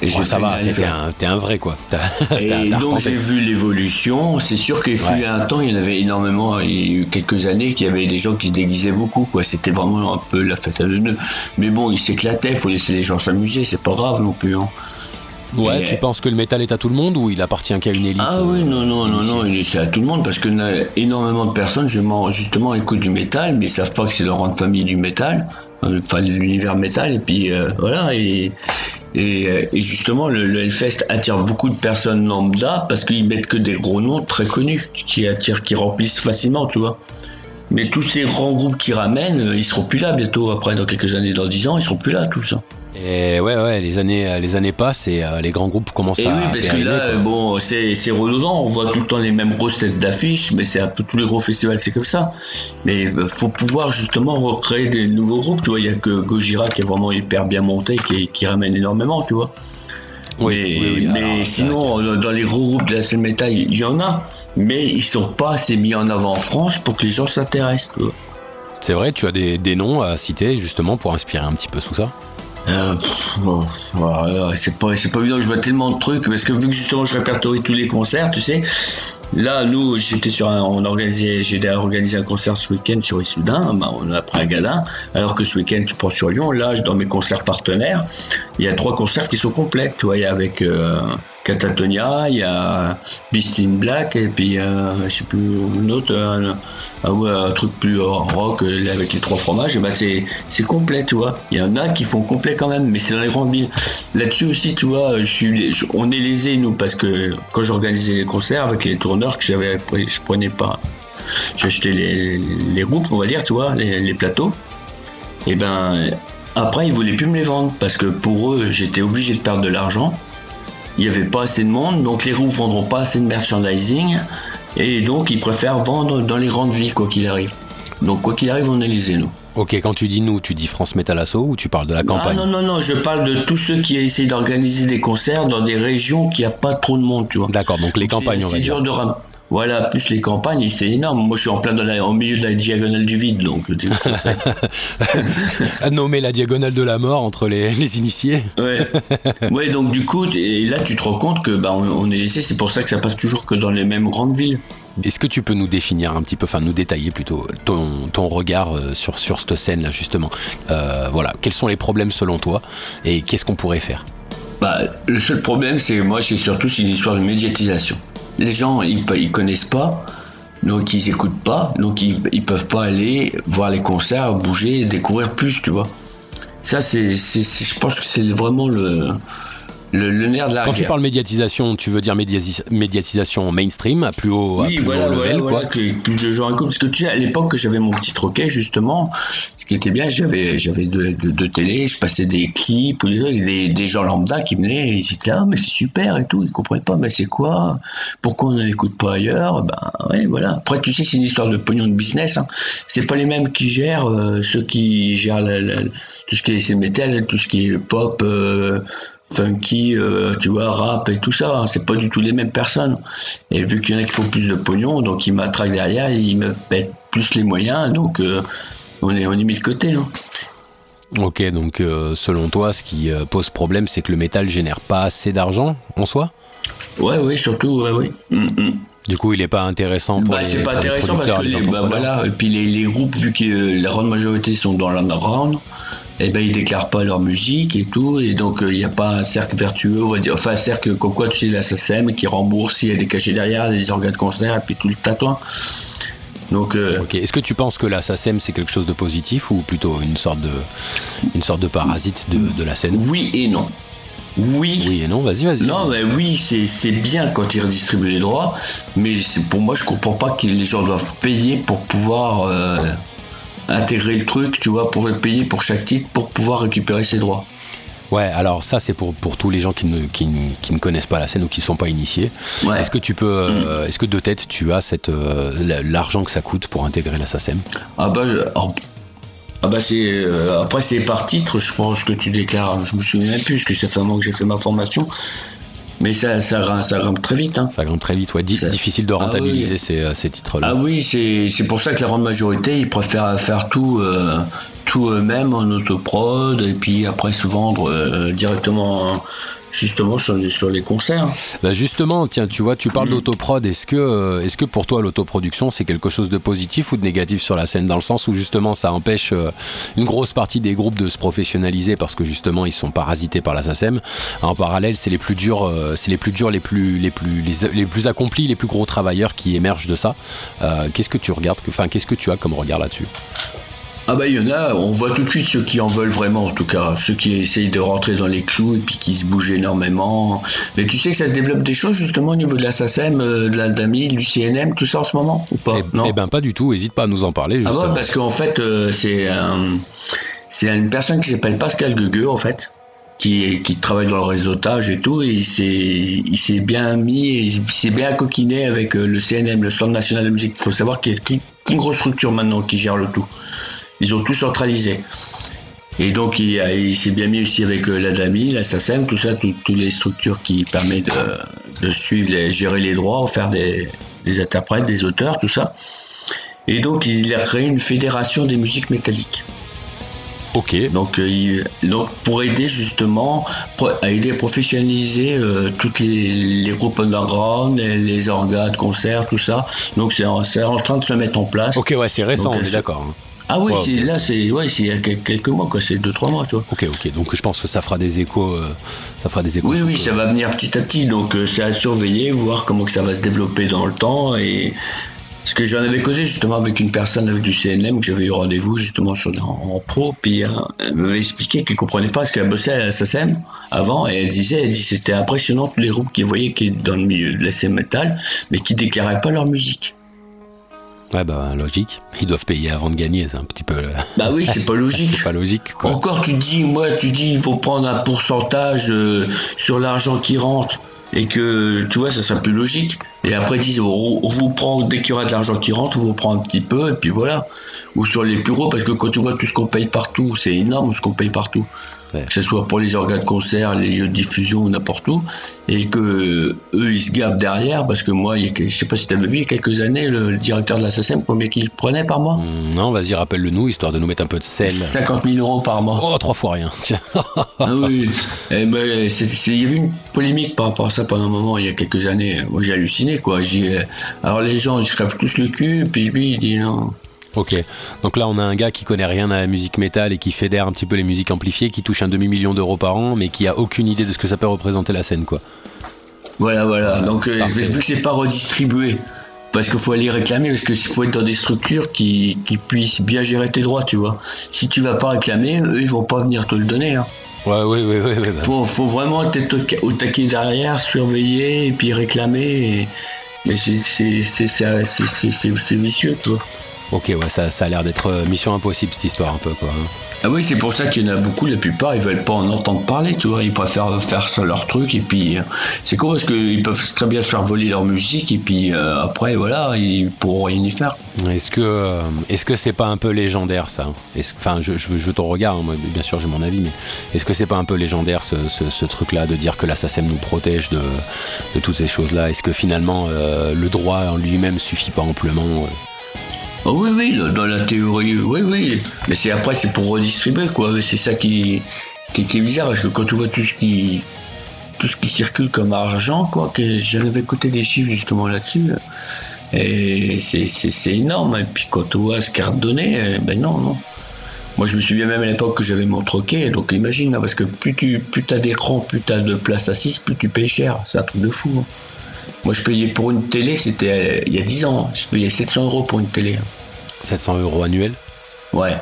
Et
ça va, t'es un, vrai quoi.
Et donc j'ai vu l'évolution. C'est sûr qu'il fut
Ouais.
un temps, il y en avait énormément. Il y a eu quelques années qu'il y avait des gens qui se déguisaient beaucoup. Quoi. C'était vraiment un peu la fête à deux nœuds. Mais bon, ils s'éclataient. Il faut laisser les gens s'amuser. C'est pas grave non plus. hein.
Ouais,
Et-
tu penses que le métal est à tout le monde ou il appartient qu'à une élite
Ah
euh,
oui, non, non, non, non, est- c'est à tout le monde parce que énormément de personnes, justement, écoutent du métal, mais ils savent pas que c'est leur grande famille du métal, euh, enfin de l'univers métal, et puis euh, voilà, euh, et justement, le, le Hellfest attire beaucoup de personnes lambda parce qu'ils mettent que des gros noms très connus qui attirent, qui remplissent facilement, tu vois. Mais tous ces grands groupes qui ramènent, euh, ils seront plus là bientôt, après, dans quelques années, dans 10 ans, ils seront plus là, tous. hein.
Et ouais, ouais, les années, les années passent et euh, les grands groupes commencent
Et
à
oui, parce que là,
quoi.
euh, bon, c'est c'est redondant, on voit tout le temps les mêmes grosses têtes d'affiches, mais c'est un peu tous les gros festivals, c'est comme ça. Mais il faut pouvoir justement recréer des nouveaux groupes, tu vois. Il y a que Gojira qui est vraiment hyper bien monté, qui, qui ramène énormément, tu vois.
Oui,
mais
oui, oui,
mais
alors, c'est
sinon, dans dans les gros groupes de la scène métal, il y en a, mais ils sont pas assez mis en avant en France pour que les gens s'intéressent.
C'est vrai, tu as des, des noms à citer justement pour inspirer un petit peu tout ça?
Euh, pff, bon, voilà, c'est pas c'est pas évident je vois tellement de trucs parce que vu que justement je répertorie tous les concerts tu sais Là, nous, j'étais sur un, on organisait, j'ai organisé un concert ce week-end sur Issoudun, bah, on a pris un gala, alors que ce week-end, tu prends sur Lyon, là, dans mes concerts partenaires, il y a trois concerts qui sont complets, tu vois, avec euh, Catatonia, il y a Beast in Black, et puis, euh, je sais plus, une autre, un, un- truc plus euh, rock euh, avec les trois fromages, et ben c'est, complet, tu vois. Il y en a qui font complet quand même, mais c'est dans les grandes villes. Là-dessus aussi, tu vois, je- on est lésés, nous, parce que quand j'organisais les concerts avec les tourneurs que j'avais, je prenais pas, j'achetais les, les groupes, on va dire, tu vois, les, les plateaux. Et ben, après, ils voulaient plus me les vendre parce que pour eux, j'étais obligé de perdre de l'argent. Il n'y avait pas assez de monde, donc les groupes vendront pas assez de merchandising. Et donc, ils préfèrent vendre dans les grandes villes, quoi qu'il arrive. Donc, quoi qu'il arrive, on est lésés, nous.
Ok, quand tu dis nous, tu dis France Metal Asso ou tu parles de la
Ah
campagne
non, non, non, je parle de tous ceux qui essayent d'organiser des concerts dans des régions qui a pas trop de monde, tu vois.
D'accord, donc les campagnes, on va
c'est
dire.
dur de ram- Voilà, plus les campagnes, c'est énorme. Moi, je suis en plein dans la- au milieu de la diagonale du vide, donc.
nommer la diagonale de la mort entre les, les initiés.
ouais. ouais, donc du coup, et là, tu te rends compte que bah, on, on est laissé. C'est pour ça que ça passe toujours que dans les mêmes grandes villes.
Est-ce que tu peux nous définir un petit peu, enfin nous détailler plutôt ton, ton regard euh, sur, sur cette scène-là justement? Euh, Voilà, quels sont les problèmes selon toi et qu'est-ce qu'on pourrait faire?
Bah, le seul problème, c'est moi, c'est surtout c'est une histoire de médiatisation. Les gens, ils, ils connaissent pas, donc ils écoutent pas, donc ils, ils peuvent pas aller voir les concerts, bouger, découvrir plus, tu vois. Ça, c'est- je pense que c'est vraiment le, le, le nerf de la
Quand tu parles médiatisation, tu veux dire médiatisation mainstream, à plus haut, à
Oui,
plus
voilà,
haut level,
voilà,
quoi
voilà, plus de gens écoutent. Parce que tu sais, à l'époque que j'avais mon petit troquet, justement, ce qui était bien, j'avais, j'avais deux, deux, deux télés, je passais des clips ou des, des, gens lambda qui venaient et ils étaient là, ah, mais c'est super et tout, ils comprenaient pas, mais c'est quoi? Pourquoi on ne l'écoute pas ailleurs? Ben, ouais, voilà. Après, tu sais, c'est une histoire de pognon de business. Hein. C'est pas les mêmes qui gèrent, euh, ceux qui gèrent la- la- tout ce qui est metal, tout ce qui est pop, euh, funky, euh, tu vois, rap et tout ça. hein. C'est pas du tout les mêmes personnes. Et vu qu'il y en a qui font plus de pognon, donc ils m'attraquent derrière, ils me pètent plus les moyens, donc euh, on, est, on est mis de côté. hein.
Ok, donc euh, selon toi, ce qui pose problème, c'est que le métal génère pas assez d'argent en soi?
Ouais, oui, surtout, ouais, oui. Mm, mm.
Du coup, il est pas intéressant pour
Bah,
les,
c'est pas
les
intéressant parce que
les
les, bah, voilà, et puis les, les groupes, vu que la grande majorité sont dans l'underground, eh ben ils déclarent pas leur musique et tout, et donc euh, il n'y a pas un cercle vertueux, on va dire, enfin un cercle comme quoi tu sais la SACEM qui rembourse s'il y a des cachets derrière, des organes de concert et puis tout le tatouage. Donc euh,
Ok, est-ce que tu penses que la SACEM c'est quelque chose de positif ou plutôt une sorte de, une sorte de parasite de, de la scène?
Oui et non. Oui.
Oui et non, vas-y, vas-y.
Non, mais oui, c'est bien quand ils redistribuent les droits, mais pour moi, je comprends pas que les gens doivent payer pour pouvoir euh, intégrer le truc, tu vois, pour payer pour chaque titre pour pouvoir récupérer ses droits.
Ouais, alors ça c'est pour, pour tous les gens qui ne, qui, ne, qui ne connaissent pas la scène ou qui ne sont pas initiés.
Ouais.
Est-ce que tu peux, euh, est-ce que de tête tu as cette, euh, la- l'argent que ça coûte pour intégrer la SACEM?
Ah bah, ah bah c'est euh, après c'est par titre, je pense que tu déclares. Je me souviens même plus parce que ça fait un moment que j'ai fait ma formation, mais ça ça grimpe, ça grimpe très vite. Hein.
Ça grimpe très vite, ouais.
Ça-
difficile de
Ah
rentabiliser
oui.
ces, euh, ces titres-là.
Ah oui, c'est c'est pour ça que la grande majorité, ils préfèrent faire tout, euh, tout eux-mêmes en autoprod et puis après se vendre euh, directement justement sur les, sur les concerts.
Bah justement, tiens, tu vois, tu parles
Mm.
d'autoprod. Est-ce que, euh, est-ce que pour toi l'autoproduction c'est quelque chose de positif ou de négatif sur la scène dans le sens où justement ça empêche euh, une grosse partie des groupes de se professionnaliser parce que justement ils sont parasités par la SACEM. En parallèle, c'est les plus durs, euh, c'est les plus durs, les plus, les plus, les, les plus accomplis, les plus gros travailleurs qui émergent de ça. Euh, qu'est-ce que tu regardes, enfin qu'est-ce que tu as comme regard là-dessus?
Ah bah il y en a, on voit tout de suite ceux qui en veulent vraiment en tout cas, ceux qui essayent de rentrer dans les clous et puis qui se bougent énormément. Mais tu sais que ça se développe des choses justement au niveau de la SACEM, euh, de la DAMI, du CNM, tout ça en ce moment ou pas?
Eh eh ben pas du tout. Hésite pas à nous en parler.
Ah
Justement.
ouais, parce qu'en fait, euh, c'est un- c'est une personne qui s'appelle Pascal Guegueux, en fait, qui, qui travaille dans le réseautage et tout, et il s'est bien mis, il s'est bien coquiné avec euh, le CNM, le Centre National de Musique. Il faut savoir qu'il y a qu'une grosse structure maintenant qui gère le tout. Ils ont tout centralisé. Et donc, il, s'est bien mis aussi avec euh, la SACEM, tout ça, tout- toutes les structures qui permettent de, de suivre, les, gérer les droits, faire des, des interprètes, des auteurs, tout ça. Et donc, il a créé une fédération des musiques métalliques.
Ok.
Donc, euh, il- donc pour aider justement à aider à professionnaliser euh, toutes les, les groupes underground, les, les orgas de concert, tout ça. Donc c'est en, train de se mettre en place.
Ok, ouais, c'est récent,
Donc,
on est d'accord. hein.
Ah oui,
Ouais,
là c'est ouais, il y a quel- quelques mois quoi, c'est deux trois mois toi.
Ok, ok. Donc je pense que ça fera des échos. euh, ça fera des échos.
Oui oui, ça va venir petit à petit, donc euh, c'est à surveiller, voir comment que ça va se développer dans le temps et ce que j'en avais causé justement avec une personne avec du CNM que j'avais eu rendez-vous justement sur, en, en pro, puis euh, elle m'avait expliqué qu'elle comprenait pas ce qu'elle bossait à la SACEM avant et elle disait, elle dit c'était impressionnant tous les groupes qu'elle voyait qui étaient dans le milieu de la scène métal, mais qui déclaraient pas leur musique.
Ouais, bah logique. Ils doivent payer avant de gagner, c'est un petit peu. euh,
Bah oui, c'est pas logique.
c'est pas logique, quoi.
Encore, tu dis, moi, tu dis, il faut prendre un pourcentage euh, sur l'argent qui rentre et que, tu vois, ça serait plus logique. Et après, ils disent, on, on vous prend, dès qu'il y aura de l'argent qui rentre, on vous prend un petit peu, et puis voilà. Ou sur les bureaux, parce que quand tu vois tout ce qu'on paye partout, c'est énorme ce qu'on paye partout.
Ouais.
Que ce soit pour les organes de concert, les lieux de diffusion, n'importe où. Et que eux, ils se gavent derrière, parce que moi, il y a, je sais pas si tu avais vu, il y a quelques années, le, le directeur de la SACEM, combien qu'il prenait par mois
Hum, Non, vas-y, rappelle-le nous, histoire de nous mettre un peu de sel.
50 000 euros par mois.
Oh, trois fois rien.
Ah oui, Eh ben, c'est- c'est- il y avait une polémique par rapport à ça pendant un moment, il y a quelques années. Moi j'ai halluciné quoi. J'ai, euh, alors les gens ils se crèvent tous le cul, puis lui il dit non.
Ok, donc là on a un gars qui connaît rien à la musique métal et qui fédère un petit peu les musiques amplifiées, qui touche un demi-million d'euros par an, mais qui a aucune idée de ce que ça peut représenter la scène, quoi.
Voilà, voilà. Donc euh, vu que c'est pas redistribué, parce qu'il faut aller réclamer, parce qu'il faut être dans des structures qui, qui puissent bien gérer tes droits, tu vois. Si tu vas pas réclamer, eux ils vont pas venir te le donner. Hein.
Ouais, oui, oui, oui. oui, bah.
Faut, faut vraiment être au, taquet derrière, surveiller et puis réclamer. et- Mais c'est vicieux, toi.
Ok, ouais, ça, ça a l'air d'être euh, mission impossible cette histoire un peu, quoi. hein.
Ah oui, c'est pour ça qu'il y en a beaucoup, la plupart, ils veulent pas en entendre parler, tu vois, ils préfèrent faire ça leur truc, et puis euh, c'est con parce qu'ils peuvent très bien se faire voler leur musique, et puis euh, après, voilà, ils pourront rien y faire.
Est-ce que est-ce que c'est pas un peu légendaire ça? Enfin, je, je, veux- je veux ton regard, hein, moi, bien sûr j'ai mon avis, mais est-ce que c'est pas un peu légendaire ce, ce, ce truc-là de dire que la SACEM nous protège de, de toutes ces choses-là? Est-ce que finalement euh, le droit en lui-même suffit pas amplement euh?
Oh oui, oui, dans- la théorie, oui, oui, mais c'est après, c'est pour redistribuer, quoi, c'est ça qui, qui, est bizarre, parce que quand tu vois tout ce qui, tout ce qui circule comme argent, quoi, que j'en avais écouté des chiffres justement là-dessus, et c'est- énorme, et puis quand tu vois ce qui est redonné, euh, ben non, non. Moi, je me souviens même à l'époque que j'avais mon troquet, donc imagine, hein, parce que plus tu plus as d'écran, plus tu de place assise, plus tu payes cher. C'est un truc de fou. hein. Moi, je payais pour une télé, c'était euh, il y a 10 ans, je payais 700 euros pour une télé. hein.
700 euros annuels
Ouais.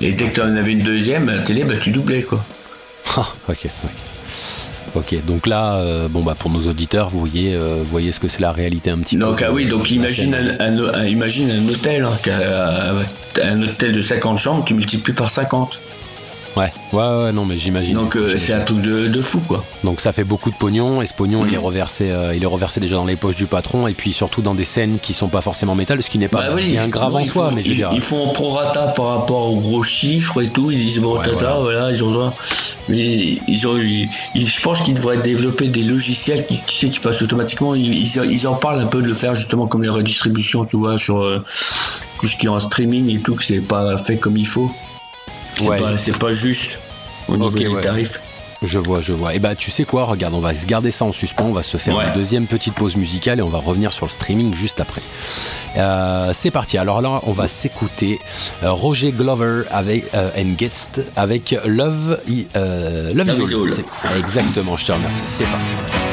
Et dès que tu en avais une deuxième, la télé, bah, tu doublais, quoi.
Ah, ok, ok. Ok, donc là, euh, bon bah pour nos auditeurs, vous voyez, euh, vous voyez ce que c'est la réalité un petit
Donc,
peu.
ah oui, donc imagine un, un- un- imagine un hôtel, hein, un hôtel de 50 chambres, tu multiplies par 50.
Ouais, ouais, ouais, non mais j'imagine.
Donc, euh, c'est un truc de, de fou, quoi.
Donc ça fait beaucoup de pognon et ce pognon
Mm.
il est reversé, euh, il est reversé déjà dans les poches du patron et puis surtout dans des scènes qui sont pas forcément métal, ce qui n'est pas
Bah oui,
bien grave en soi, mais je veux
ils,
dire.
ils font prorata par rapport aux gros chiffres et tout. Ils disent bon,
Ouais,
tata, voilà. ils ont droit. Mais ils ont, ils- ils- je pense qu'ils devraient développer des logiciels qui, tu sais, qui fassent automatiquement. Ils en parlent un peu de le faire justement comme les redistributions, tu vois, sur euh, tout ce qui est en streaming et tout, que c'est pas fait comme il faut. C'est
Ouais,
pas,
je-
pas juste au niveau des
ouais.
tarifs.
Je vois, je vois. Et bah tu sais quoi, regarde, on va se garder ça en suspens, on va se faire
Ouais.
une deuxième petite pause musicale et on va revenir sur le streaming juste après. Euh, c'est parti. Alors là, on va s'écouter euh, Roger Glover avec euh, and Guest avec Love, euh, Love,
Love
Is All.
All.
Exactement. Je te remercie. C'est parti.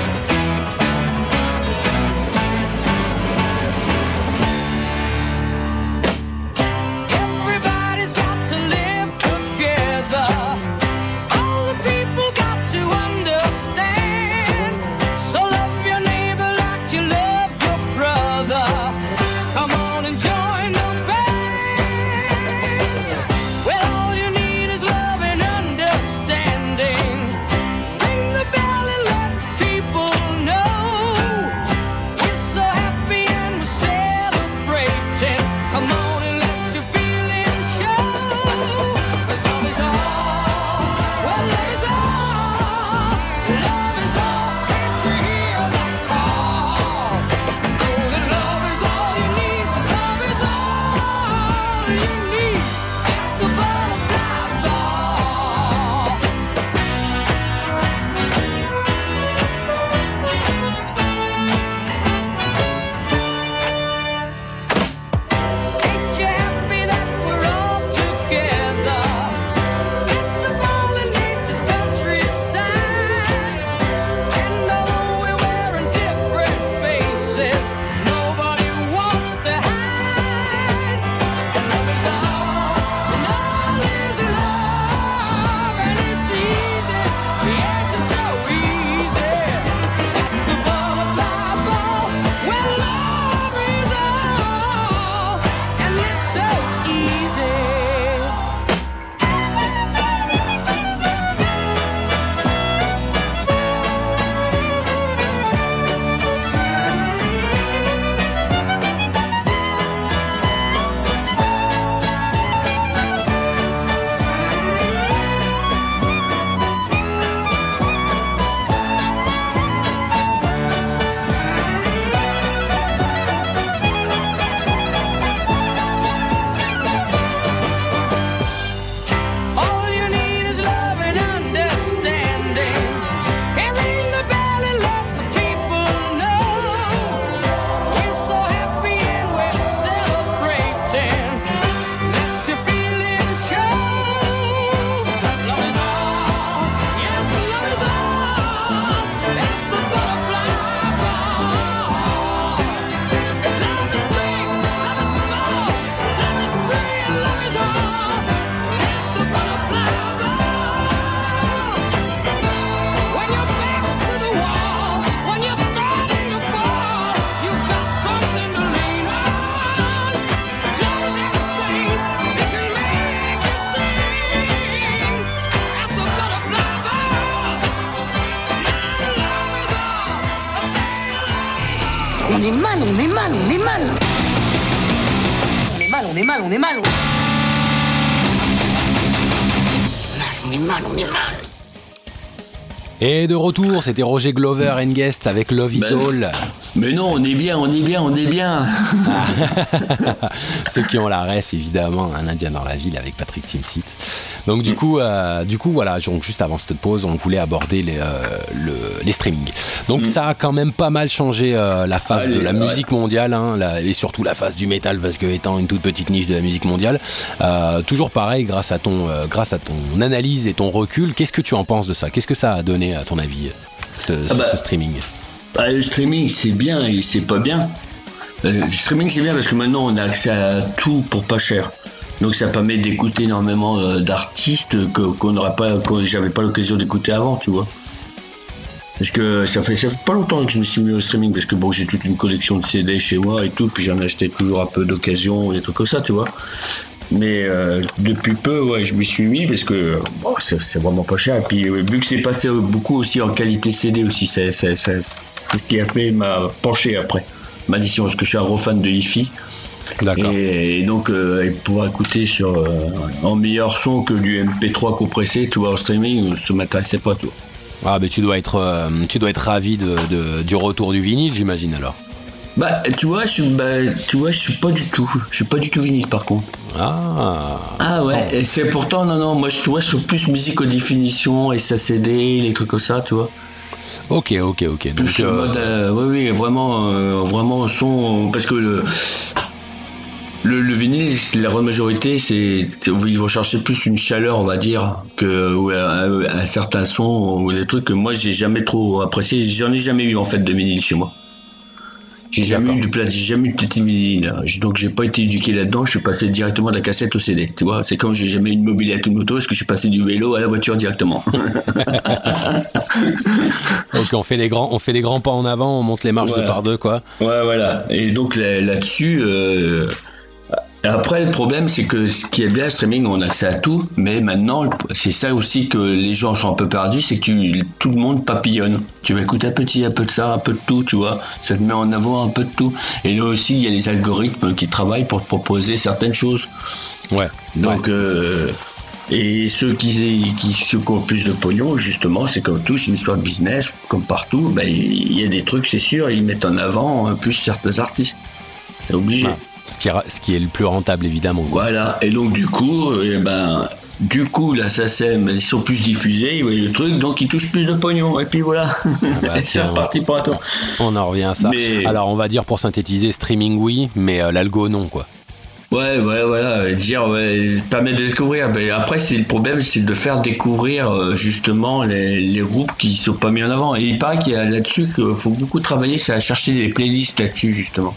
Retour, c'était Roger Glover and Guest avec Love Is
Ben,
All.
Mais non, on est bien, on est bien, on est bien.
Ceux qui ont la ref, évidemment, un Indien dans la ville avec Patrick Timsit. Donc du coup, euh, du coup, voilà, donc juste avant cette pause, on voulait aborder les, euh, le- les streamings. Donc ça a quand même pas mal changé euh, la face
Allez,
de la
ouais.
musique mondiale, hein, la- et surtout la face du métal, parce que étant une toute petite niche de la musique mondiale, toujours pareil, grâce à ton, grâce à ton analyse et ton recul, qu'est-ce que tu en penses de ça? Qu'est-ce que ça a donné à ton avis, ce, ce-
bah,
ce streaming?
Bah, le streaming, c'est bien et c'est pas bien. Euh, le streaming, c'est bien parce que maintenant, on a accès à tout pour pas cher. Donc, ça permet d'écouter énormément euh, d'artistes que, qu'on n'aurait pas, j'avais pas l'occasion d'écouter avant, tu vois. Parce que ça fait, ça pas longtemps que je me suis mis au streaming parce que bon, j'ai toute une collection de CD chez moi et tout, puis j'en achetais toujours un peu d'occasion, des trucs comme ça, tu vois. Mais euh, depuis peu, ouais, je m'y suis mis parce que bon, c'est vraiment pas cher. Et puis euh, vu que c'est passé beaucoup aussi en qualité CD aussi, c'est c'est- c'est- c'est ce qui a fait m'a penché après. M'a dit parce que je suis un gros fan de hi-fi.
D'accord.
Et, et donc euh, et pouvoir écouter sur euh, en meilleur son que du MP3 compressé, tu vois, en streaming, ça m'intéressait pas tout.
Ah, mais tu dois être, euh, tu dois être ravi de, de- du retour du vinyle, j'imagine alors.
Bah tu vois, je suis, bah, tu vois, je suis pas du tout, je suis pas du tout vinyle par contre.
Ah.
Ah ouais, et c'est pourtant, non, non, moi je tu vois, je suis plus musique aux définitions, SACD, les trucs comme ça, tu vois.
Ok, ok, ok. Donc,
Plus
euh,
mode, euh, oui, oui, vraiment, euh, vraiment son, parce que le, le, le vinyle, la grande majorité, c'est, c'est- ils vont chercher plus une chaleur, on va dire, que ou un, un certain son ou des trucs que moi j'ai jamais trop apprécié. J'en ai jamais eu en fait de vinyle chez moi. J'ai jamais eu de place, j'ai jamais eu de petit vinyle. Donc j'ai pas été éduqué là-dedans. Je suis passé directement de la cassette au CD. Tu vois, c'est comme j'ai jamais eu de ou de moto, est-ce que je suis passé du vélo à la voiture directement?
ok, on fait des grands, on fait des grands pas en avant, on monte les marches
Voilà.
deux par deux, quoi.
Ouais, voilà. Et donc là- là-dessus, euh, après le problème, c'est que ce qui est bien, le streaming, on a accès à tout, mais maintenant, c'est ça aussi que les gens sont un peu perdus, c'est que tu, tout le monde papillonne. Tu vas écouter un petit, un peu de ça, un peu de tout, tu vois. Ça te met en avant un peu de tout. Et là aussi, il y a les algorithmes qui travaillent pour te proposer certaines choses.
Ouais.
Donc, euh, et ceux qui, qui, ceux qui ont le plus de pognon, justement, c'est comme tout, c'est une histoire de business, comme partout. Ben, il y a des trucs, c'est sûr, ils mettent en avant euh, plus certains artistes. C'est obligé.
Ouais. Ce qui, est, ra- ce qui est le plus rentable, évidemment. quoi.
Voilà. Et donc, du coup, eh ben, du coup, la SACEM, ils sont plus diffusés, ils voient le truc, donc ils touchent plus de pognon. Et puis voilà.
bah,
Et c'est reparti pour un tour.
On en revient à ça.
Mais-
Alors, on va dire pour synthétiser, streaming oui, mais euh, l'algo non, quoi.
Ouais, ouais, voilà, dire, ouais, permettre de découvrir. Mais après, c'est le problème, c'est de faire découvrir euh, justement les, les groupes qui sont pas mis en avant. Et il paraît qu'il y a là-dessus qu'il faut beaucoup travailler, c'est à chercher des playlists là-dessus justement.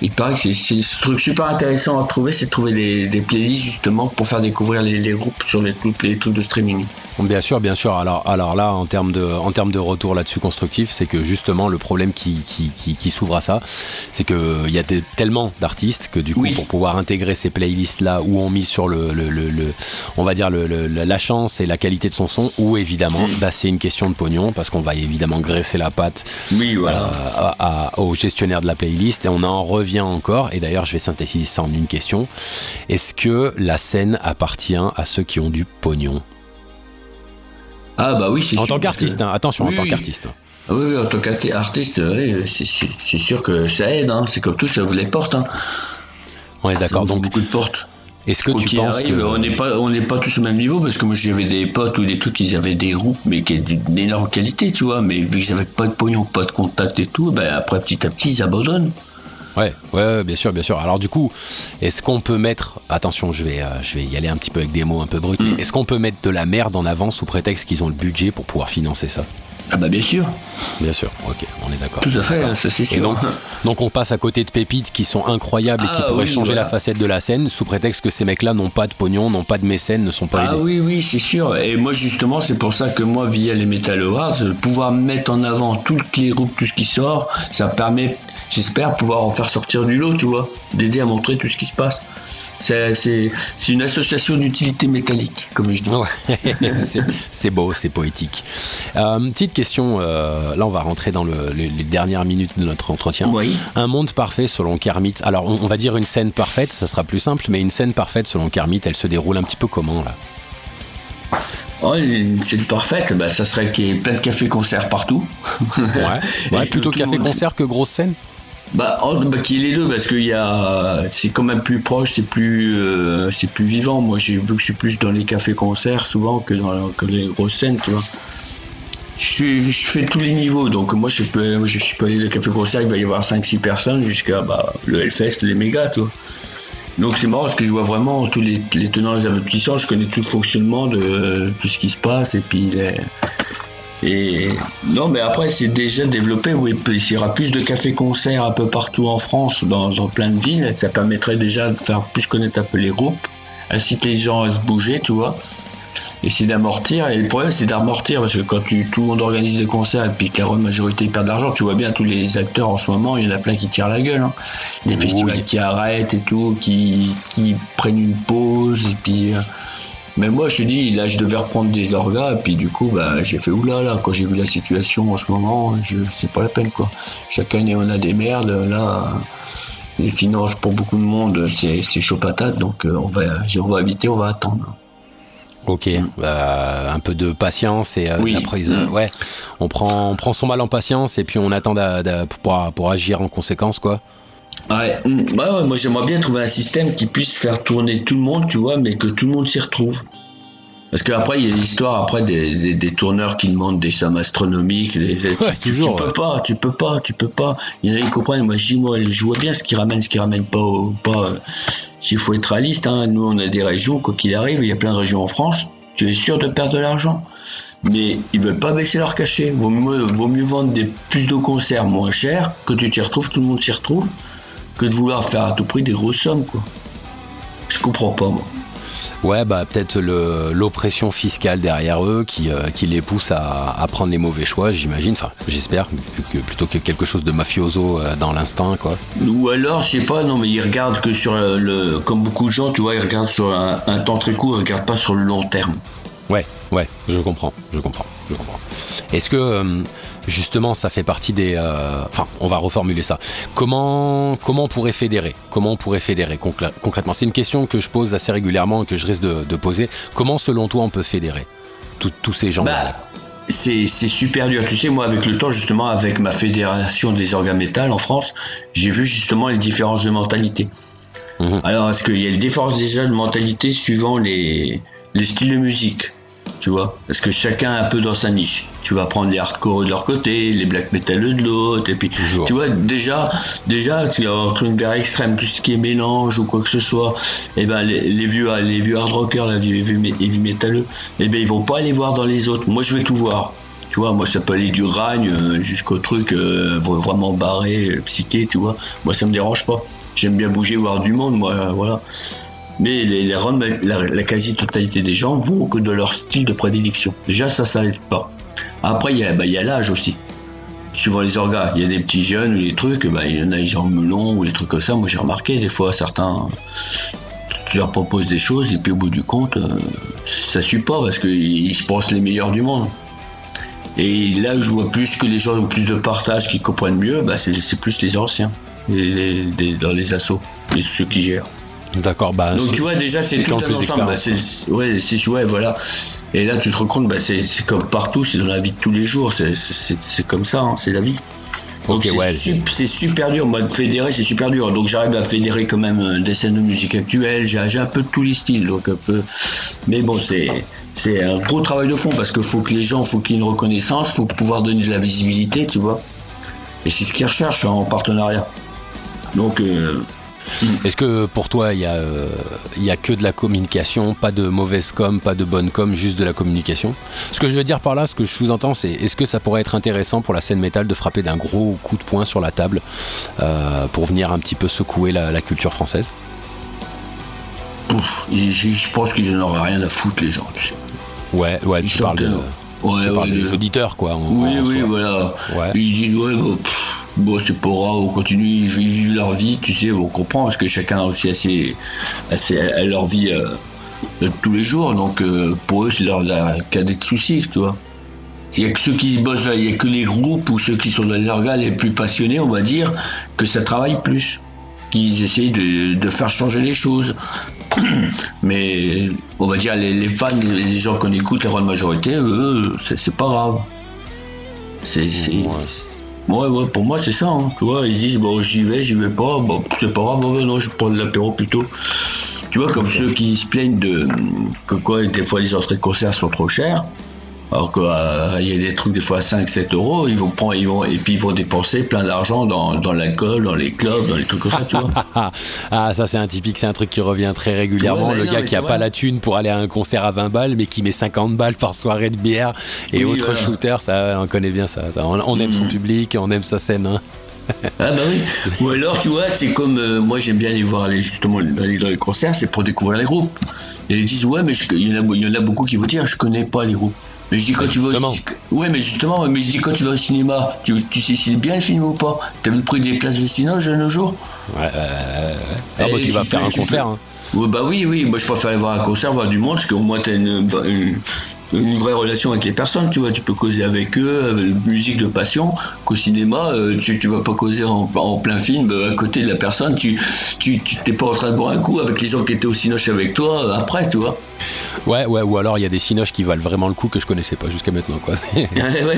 Il paraît que c'est- un truc super intéressant à trouver, c'est de trouver des, playlists justement pour faire découvrir les, les groupes sur les, trucs- les trucs de streaming.
Bien sûr, bien sûr. Alors, alors là, en termes de, en termes de retour là-dessus constructif, c'est que justement le problème qui, qui, qui, qui s'ouvre à ça, c'est que il y a des- tellement d'artistes que du coup,
Oui.
pour pouvoir intégrer ces playlists là, où on mise sur le, le, le, le- on va dire la chance et la qualité de son son, ou évidemment,
Mm.
bah, c'est une question de pognon parce qu'on va évidemment graisser la patte
Oui,
euh,
voilà.
à- à- au gestionnaire de la playlist et on en revient encore. Et d'ailleurs, je vais synthétiser ça en une question. Est-ce que la scène appartient à ceux qui ont du pognon?
Ah bah oui, c'est
En tant
que-
qu'artiste, hein. attention, en tant
oui.
qu'artiste.
Ah Oui, oui, en tant qu'artiste, oui, c'est sûr que ça aide, hein. c'est comme tout, ça ouvre les portes. Hein.
On est d'accord. Donc,
beaucoup de portes.
est-ce que
Quoi
tu
qu'il
penses
arrive,
que
on n'est pas, on n'est pas tous au même niveau parce que moi j'avais des potes ou des trucs, ils avaient des groupes mais qui étaient d'une énorme qualité, tu vois. Mais vu qu'ils n'avaient pas de pognon, pas de contact et tout, ben après petit à petit ils abandonnent.
Ouais, ouais, bien sûr, bien sûr. Alors du coup, est-ce qu'on peut mettre, attention, je vais, euh, je vais y aller un petit peu avec des mots un peu bruts,
Mm.
est-ce qu'on peut mettre de la merde en avant sous prétexte qu'ils ont le budget pour pouvoir financer ça?
Ah bah bien sûr,
Bien sûr, ok, on est d'accord.
tout à fait, ça c'est sûr.
donc, donc on passe à côté de pépites qui sont incroyables et qui
Ah
pourraient
oui,
changer
voilà.
la facette de la scène sous prétexte que ces mecs-là n'ont pas de pognon, n'ont pas de mécènes, ne sont pas
Ah
aidés.
oui, oui, c'est sûr. Et moi, justement, c'est pour ça que moi, via les Metal Awards, pouvoir mettre en avant tous les groupes, tout ce qui sort, ça permet, j'espère, pouvoir en faire sortir du lot, tu vois, d'aider à montrer tout ce qui se passe. C'est une association d'utilité métallique, comme je dis.
Ouais, c'est- beau, c'est poétique. Euh, petite question, euh, là on va rentrer dans le- les, les dernières minutes de notre entretien.
Oui.
Un monde parfait selon Kermit. Alors on, on va dire une scène parfaite, ça sera plus simple, mais une scène parfaite selon Kermit, elle se déroule un petit peu comment là?
Oh, une scène parfaite, bah, ça serait qu'il y ait plein de cafés-concerts partout.
Ouais, ouais plutôt café-concert que grosse scène?
Bah, oh, bah, qu'il y les deux, parce qu'il y a, c'est quand même plus proche, c'est plus, euh, c'est plus vivant. Moi, j'ai vu que je suis plus dans les cafés-concerts souvent que dans que les grosses scènes, tu vois. Je, suis- fais tous les niveaux, donc moi, je peux, je, je peux aller au café-concert, il va y avoir 5-6 personnes jusqu'à bah, le Hellfest, les mégas, tu vois. Donc c'est marrant parce que je vois vraiment tous les, les tenants et les aboutissants, je connais tout le fonctionnement de tout ce qui se passe et puis les- et non mais après c'est déjà développé, oui, il y aura plus de cafés-concerts un peu partout en France, dans, dans plein de villes, ça permettrait déjà de faire plus connaître un peu les groupes, inciter les gens à se bouger, tu vois, essayer d'amortir, et le problème c'est d'amortir parce que quand tu, tout le monde organise des concerts et puis que la grande majorité perd de l'argent, tu vois bien tous les acteurs en ce moment, il y en a plein qui tirent la gueule, hein. des
Oui.
festivals qui arrêtent et tout, qui, qui prennent une pause et puis... euh, mais moi, je te dis, là, je devais reprendre des orgas, et puis du coup, bah, j'ai fait oulala, quand j'ai vu la situation en ce moment, je, c'est pas la peine, quoi. Chaque année, on a des merdes, là, les finances pour beaucoup de monde, c'est, c'est chaud patate, donc euh, on, va, on va éviter, on va attendre.
Ok, euh, un peu de patience et euh,
Oui.
de la prise, euh, ouais, on prend, on prend son mal en patience et puis on attend d'a- d'a- pour, pour agir en conséquence quoi.
Ouais, bah ouais, moi j'aimerais bien trouver un système qui puisse faire tourner tout le monde, tu vois, mais que tout le monde s'y retrouve. Parce qu'après, il y a l'histoire après des, des, des tourneurs qui demandent des sommes astronomiques. Les, tu, tu-
toujours,
tu
ouais.
peux pas, tu peux pas, tu peux pas. Il y en a qui comprennent. Moi, je dis, moi, je vois bien ce qui ramène, ce qui ramène pas. au- pas euh, S'il faut être réaliste, hein, nous, on a des régions, quoi qu'il arrive, il y a plein de régions en France, tu es sûr de perdre de l'argent. Mais ils veulent pas baisser leur cachet. Vaut mieux, vaut mieux vendre des, plus de concerts moins chers, que tu t'y retrouves, tout le monde s'y retrouve, que de vouloir faire à tout prix des grosses sommes, quoi. Je comprends pas, moi.
Ouais, bah peut-être l'oppression fiscale derrière eux qui, euh, qui les pousse à, à prendre les mauvais choix, j'imagine. Enfin, j'espère, plutôt que quelque chose de mafioso euh, dans l'instinct, quoi.
Ou alors, je sais pas, non, mais ils regardent que sur le, le- comme beaucoup de gens, tu vois, ils regardent sur un, un temps très court, ils regardent pas sur le long terme.
Ouais, ouais, je comprends, je comprends, je comprends. Est-ce que euh, justement ça fait partie des... euh, Enfin, on va reformuler ça. Comment, comment on pourrait fédérer? Comment on pourrait fédérer? Concrè- concrètement C'est une question que je pose assez régulièrement et que je risque de, de poser. Comment selon toi on peut fédérer? Tous ces gens
Bah, c'est c'est super dur. Tu sais, moi, avec le temps, justement, avec ma fédération des organes métal en France, j'ai vu justement les différences de mentalité.
Mhm.
Alors, est-ce qu'il y a des différences déjà de mentalité suivant les, les styles de musique? Tu vois Parce que chacun est un peu dans sa niche. Tu vas prendre les hardcore de leur côté, les black metal de l'autre, et puis
Toujours.
tu vois déjà, déjà tu as entre une vers extrême, tout ce qui est mélange ou quoi que ce soit. Et ben les, les vieux, les vieux hard rockers, les vieux heavy métalleux, et ben ils vont pas aller voir dans les autres. Moi je vais tout voir. Tu vois, moi ça peut aller du ragne euh, jusqu'au truc euh, vraiment barré, euh, psyché, tu vois. Moi ça me dérange pas. J'aime bien bouger, voir du monde, moi, voilà. Mais les, la, la quasi-totalité des gens vont que de leur style de prédilection. Déjà, ça, ça pas. Après, il y a bah, a l'âge aussi. Suivant les orgas, il y a des petits jeunes ou des trucs, bah, il y en a, ils ont melon ou des trucs comme ça. Moi, j'ai remarqué, des fois, certains, tu leur proposes des choses et puis au bout du compte, euh, ça suit pas parce qu'ils ils se pensent les meilleurs du monde. Et là où je vois plus que les gens ont plus de partage, qui comprennent mieux, bah, c'est plus les anciens, dans les assos, les, ceux qui gèrent.
D'accord, bah...
Donc tu vois déjà c'est tout un ensemble. Bah, ouais, ouais voilà. Et là tu te rends compte, bah, c'est comme partout, c'est dans la vie de tous les jours, c'est- comme ça, hein, c'est la vie. Donc
Ok,
c'est
ouais.
sup- c'est super dur, moi de fédérer c'est super dur. Donc j'arrive à fédérer quand même euh, des scènes de musique actuelle, j'ai un peu de tous les styles, donc un peu. Mais bon c'est c'est un gros travail de fond parce qu'il faut que les gens, faut qu'il y ait une reconnaissance, faut pouvoir donner de la visibilité, tu vois. Et c'est ce qu'ils recherchent en partenariat. Donc euh,
Est-ce que pour toi, il y, a, euh, y a que de la communication, pas de mauvaise com, pas de bonne com, juste de la communication? Ce que je veux dire par là, ce que je sous-entends, c'est est-ce que ça pourrait être intéressant pour la scène métal de frapper d'un gros coup de poing sur la table euh, pour venir un petit peu secouer la, la culture française?
Je, je- je pense qu'ils n'en auraient rien à foutre les gens, tu sais.
Ouais, ouais,
Ils
tu parles, de,
tellement- Ouais,
tu
ouais,
parles des auditeurs, quoi. en-
Oui,
en
oui,
soi.
voilà.
Ouais.
Ils disent, ouais, bon, pff, bon, c'est pas grave, on continue, ils vivent leur vie, tu sais, on comprend, parce que chacun a aussi assez, assez a leur vie euh, tous les jours, donc euh, pour eux, c'est leur, cadet de soucis, tu vois. Il n'y a que ceux qui bossent, il n'y a que les groupes ou ceux qui sont dans les organes les plus passionnés, on va dire, que ça travaille plus, qu'ils essayent de, faire changer les choses. Mais on va dire, les, fans, les gens qu'on écoute, la grande majorité, eux, c'est pas grave. C'est- Ouais, ouais, pour moi, c'est ça. hein. Tu vois, ils disent, bon, j'y vais, j'y vais pas, bon, c'est pas grave, bon, non, je prends de l'apéro plutôt. Tu vois, comme ceux qui se plaignent de que quoi, des fois les entrées de concert sont trop chères. Alors qu'il y a des trucs des fois à 5-7 euros, ils vont prendre, ils vont, et puis ils vont dépenser plein d'argent dans, dans l'alcool, dans les clubs, dans les trucs comme ça, tu vois.
Ah, ça c'est un typique, c'est un truc qui revient très régulièrement.
Ouais,
le
non,
gars qui a pas la thune pour aller à un concert à 20 balles, mais qui met 50 balles par soirée de bière et
Oui,
autres
voilà.
shooters, ça on connaît bien ça. Ça, On, on aime son
Mhm.
public, on aime sa scène. hein.
Ah bah oui. Ou alors, tu vois, c'est comme euh, moi j'aime bien aller voir les, justement dans les, dans les concerts, c'est pour découvrir les groupes. Et ils disent ouais, mais il y, en a, il y en a beaucoup qui vont dire je connais pas les groupes. Mais je dis quand tu vas au, ouais, mais justement, mais je dis quand tu vas au cinéma, tu, tu sais si c'est bien le film ou pas? T'as vu le prix des places de cinéma de nos jours
Ouais, euh, ah bah, tu vas faire un concert. hein.
Ouais, bah oui, oui. Moi je préfère aller voir un concert, voir du monde, parce qu'au moins t'as une, une, une vraie relation avec les personnes, tu vois. Tu peux causer avec eux, avec musique de passion. Qu'au cinéma, euh, tu, tu vas pas causer en, en plein film euh, à côté de la personne. Tu tu tu- t'es pas en train de boire un coup avec les gens qui étaient au cinoche avec toi euh, après, tu vois.
Ouais, ouais, ou alors il y a des cinoches qui valent vraiment le coup que je connaissais pas jusqu'à maintenant. Quoi.
oui,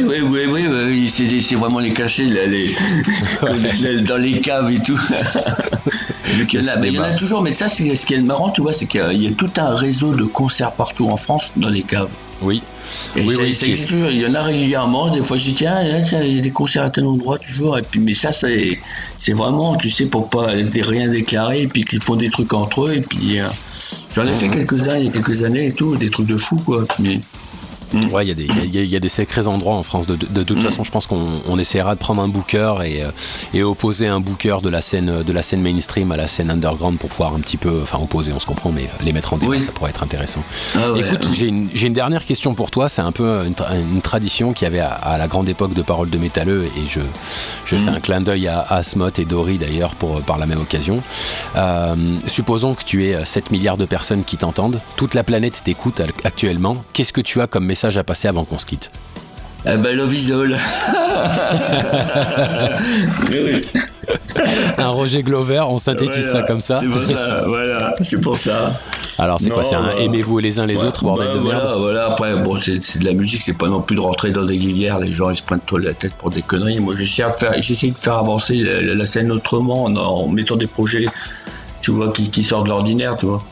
oui, oui, oui, oui, c'est c'est vraiment les cachets là, les, dans les caves et tout. Donc, il y en a-
Le
mais il y en a
cinéma.
toujours, mais ça, c'est ce qui est marrant, tu vois, c'est qu'il y a- il y a tout un réseau de concerts partout en France dans les caves.
oui.
Et
Oui,
ça,
oui,
ça
qui-
existe toujours. Il y en a régulièrement. Des fois, je dis tiens, il y a des concerts à tel endroit toujours. Et puis, mais ça, c'est, vraiment, tu sais, pour pas rien déclarer. Et puis qu'ils font des trucs entre eux. Et puis, euh, j'en ai fait
Mhm.
quelques-uns il y a quelques années et tout, des trucs de fou, quoi. Mais,
Ouais, il y, a y a- il y a des sacrés endroits en France. De, de- de toute
Mm.
façon, je pense qu'on on essaiera de prendre un booker et, euh, et opposer un booker de la scène de la scène mainstream à la scène underground pour pouvoir un petit peu, enfin opposer, on se comprend, mais les mettre en débat,
Oui.
ça pourrait être intéressant.
ah ouais.
Écoute, j'ai une, dernière question pour toi. C'est un peu une, tra- une tradition qu'il y avait à, à la grande époque de Paroles de Métalleux et je, je fais
Mm.
un clin d'œil à Asmot et Dory d'ailleurs pour par la même occasion. Euh, supposons que tu aies 7 milliards de personnes qui t'entendent. Toute la planète t'écoute actuellement. Qu'est-ce que tu as comme message à passer avant qu'on se quitte
Ah ben, Love is all.
Un Roger Glover, on synthétise
Voilà,
ça comme ça.
C'est pour ça, voilà, c'est pour ça.
Alors c'est quoi C'est un
bah,
aimez-vous les uns les
Ouais,
autres, bordel
bah,
de
voilà,
merde
Voilà, après, bon, c'est de la musique, c'est pas non plus de rentrer dans des guéguerres, les gens ils se prennent trop la tête pour des conneries. Moi j'essaie de faire, j'essaie de faire avancer la, la- la scène autrement en, en mettant des projets, tu vois, qui, qui sortent de l'ordinaire, tu vois,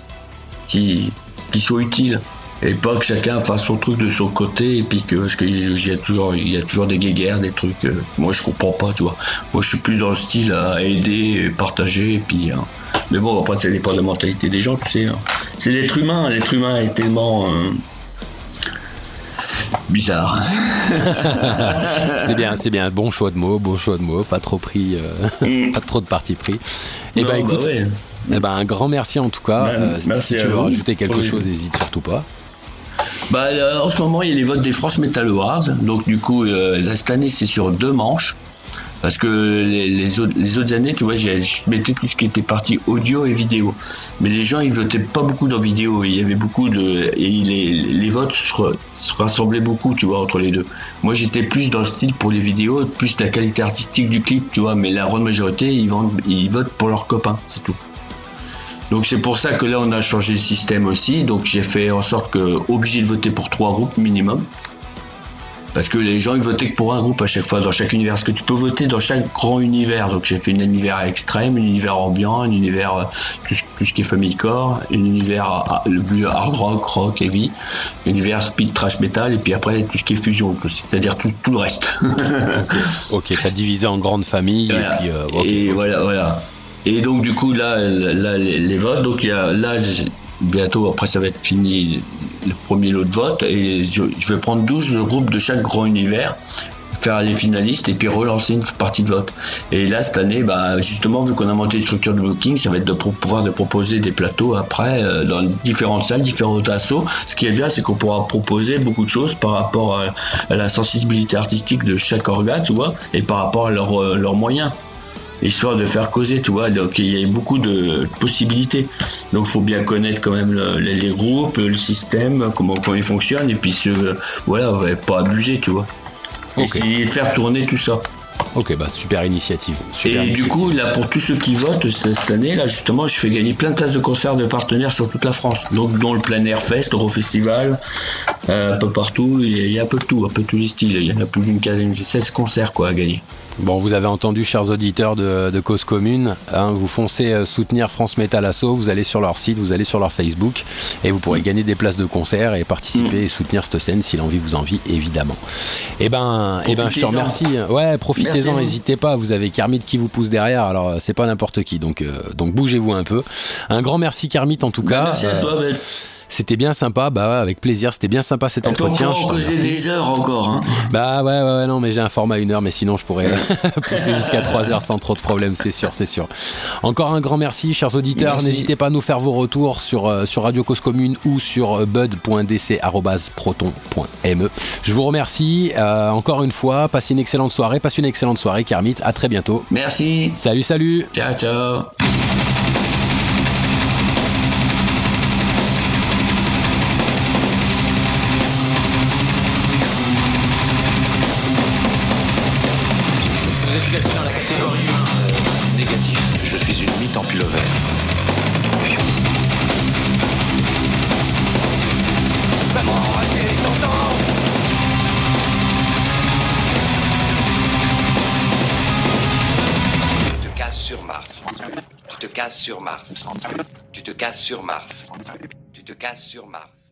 qui, qui soient utiles. Et pas que chacun fasse son truc de son côté, et puis que, parce qu'il y a toujours, il y a toujours des guéguerres, des trucs, euh, moi je comprends pas, tu vois. Moi je suis plus dans le style à aider, et partager, et puis, hein. mais bon, après ça dépend de la mentalité des gens, tu sais. hein. C'est l'être humain, l'être humain est tellement euh, bizarre.
C'est bien, c'est bien. Bon choix de mots, bon choix de mots. Pas trop pris, euh, pas trop de parti pris. Et
Non,
ben
bah
écoute,
ouais.
eh ben, un grand merci en tout cas. Euh,
merci
si tu veux rajouter quelque chose, n'hésite surtout pas.
Bah, là, en ce moment, il y a les votes des France Metal Awards. Donc, du coup, euh, là, cette année, c'est sur deux manches. Parce que les, autres, les autres années, tu vois, je mettais tout ce qui était partie audio et vidéo. Mais les gens, ils votaient pas beaucoup dans vidéo. Il y avait beaucoup de. Et les, les votes se, se rassemblaient beaucoup, tu vois, entre les deux. Moi, j'étais plus dans le style pour les vidéos, plus la qualité artistique du clip, tu vois. Mais la grande majorité, ils, vendent- ils votent pour leurs copains, c'est tout. Donc c'est pour ça que là on a changé le système aussi. Donc j'ai fait en sorte que obligé de voter pour trois groupes minimum. Parce que les gens ils votaient que pour un groupe à chaque fois dans chaque univers. Parce que tu peux voter dans chaque grand univers. Donc j'ai fait un univers extrême, un univers ambiant, un univers euh, plus, plus qui est famille-core, un univers ah, le plus hard rock, rock, heavy, un univers speed, trash metal, et puis après tout ce qui est fusion, c'est-à-dire tout, tout le reste.
Ok, t'as divisé en grandes familles
Voilà.
et puis. euh,
et voilà, voilà. Et donc du coup là, là les, votes, donc il y a, là bientôt après ça va être fini le premier lot de vote et je, vais prendre 12 groupes de chaque grand univers faire les finalistes et puis relancer une partie de vote. Et là, cette année, bah, justement, vu qu'on a monté une structure de booking, ça va être de pouvoir de proposer des plateaux après euh, dans différentes salles, différents assos. Ce qui est bien, c'est qu'on pourra proposer beaucoup de choses par rapport à, la sensibilité artistique de chaque organe, tu vois, et par rapport à leurs euh, leurs moyens histoire de faire causer, tu vois. Donc il y a beaucoup de possibilités. Donc il faut bien connaître quand même le- les, groupes, le système, comment, comment ils fonctionnent, et puis se, voilà, ouais, pas abuser, tu vois. Et
Ok.
c'est faire tourner tout ça.
Ok, bah super initiative. Super
et du coup, là, pour tous ceux qui votent cette année, là, justement, je fais gagner plein de places de concerts de partenaires sur toute la France. Donc, dont le plein air fest, Euro Festival, euh, un peu partout. Il y a- un peu de tout, un peu tous les styles. Il y en a plus d'une quinzaine, 16 concerts, quoi, à gagner.
Bon, vous avez entendu, chers auditeurs de, de Cause Commune, hein, vous foncez euh, soutenir France Metal Asso, vous allez sur leur site, vous allez sur leur Facebook, et vous pourrez gagner des places de concert et participer et soutenir cette scène si l'envie vous envie, évidemment. Eh ben, eh ben je te remercie. Ouais, profitez-en,
vous.
n'hésitez pas. Vous avez Kermit qui vous pousse derrière, alors euh, c'est pas n'importe qui, donc, euh, donc bougez-vous un peu. Un grand merci, Kermit, en tout cas.
Merci à toi, Ben.
C'était bien sympa, bah ouais, avec plaisir, c'était bien sympa cet
On peut
entretien.
encore
je te
causer
remercie.
des heures encore. Hein.
Bah ouais, ouais, ouais, non, mais j'ai un format une heure, mais sinon je pourrais pousser jusqu'à 3 heures sans trop de problème, c'est sûr, c'est sûr. Encore un grand merci, chers auditeurs. N'hésitez pas à nous faire vos retours sur, euh, sur Radio Cause Commune ou sur euh, bud.dc.proton.me. Je vous remercie euh, encore une fois. Passez une excellente soirée, passez une excellente soirée, Kermit. À très bientôt.
Merci.
Salut, salut.
Ciao, ciao.
Sur Mars. Tu te casses sur Mars.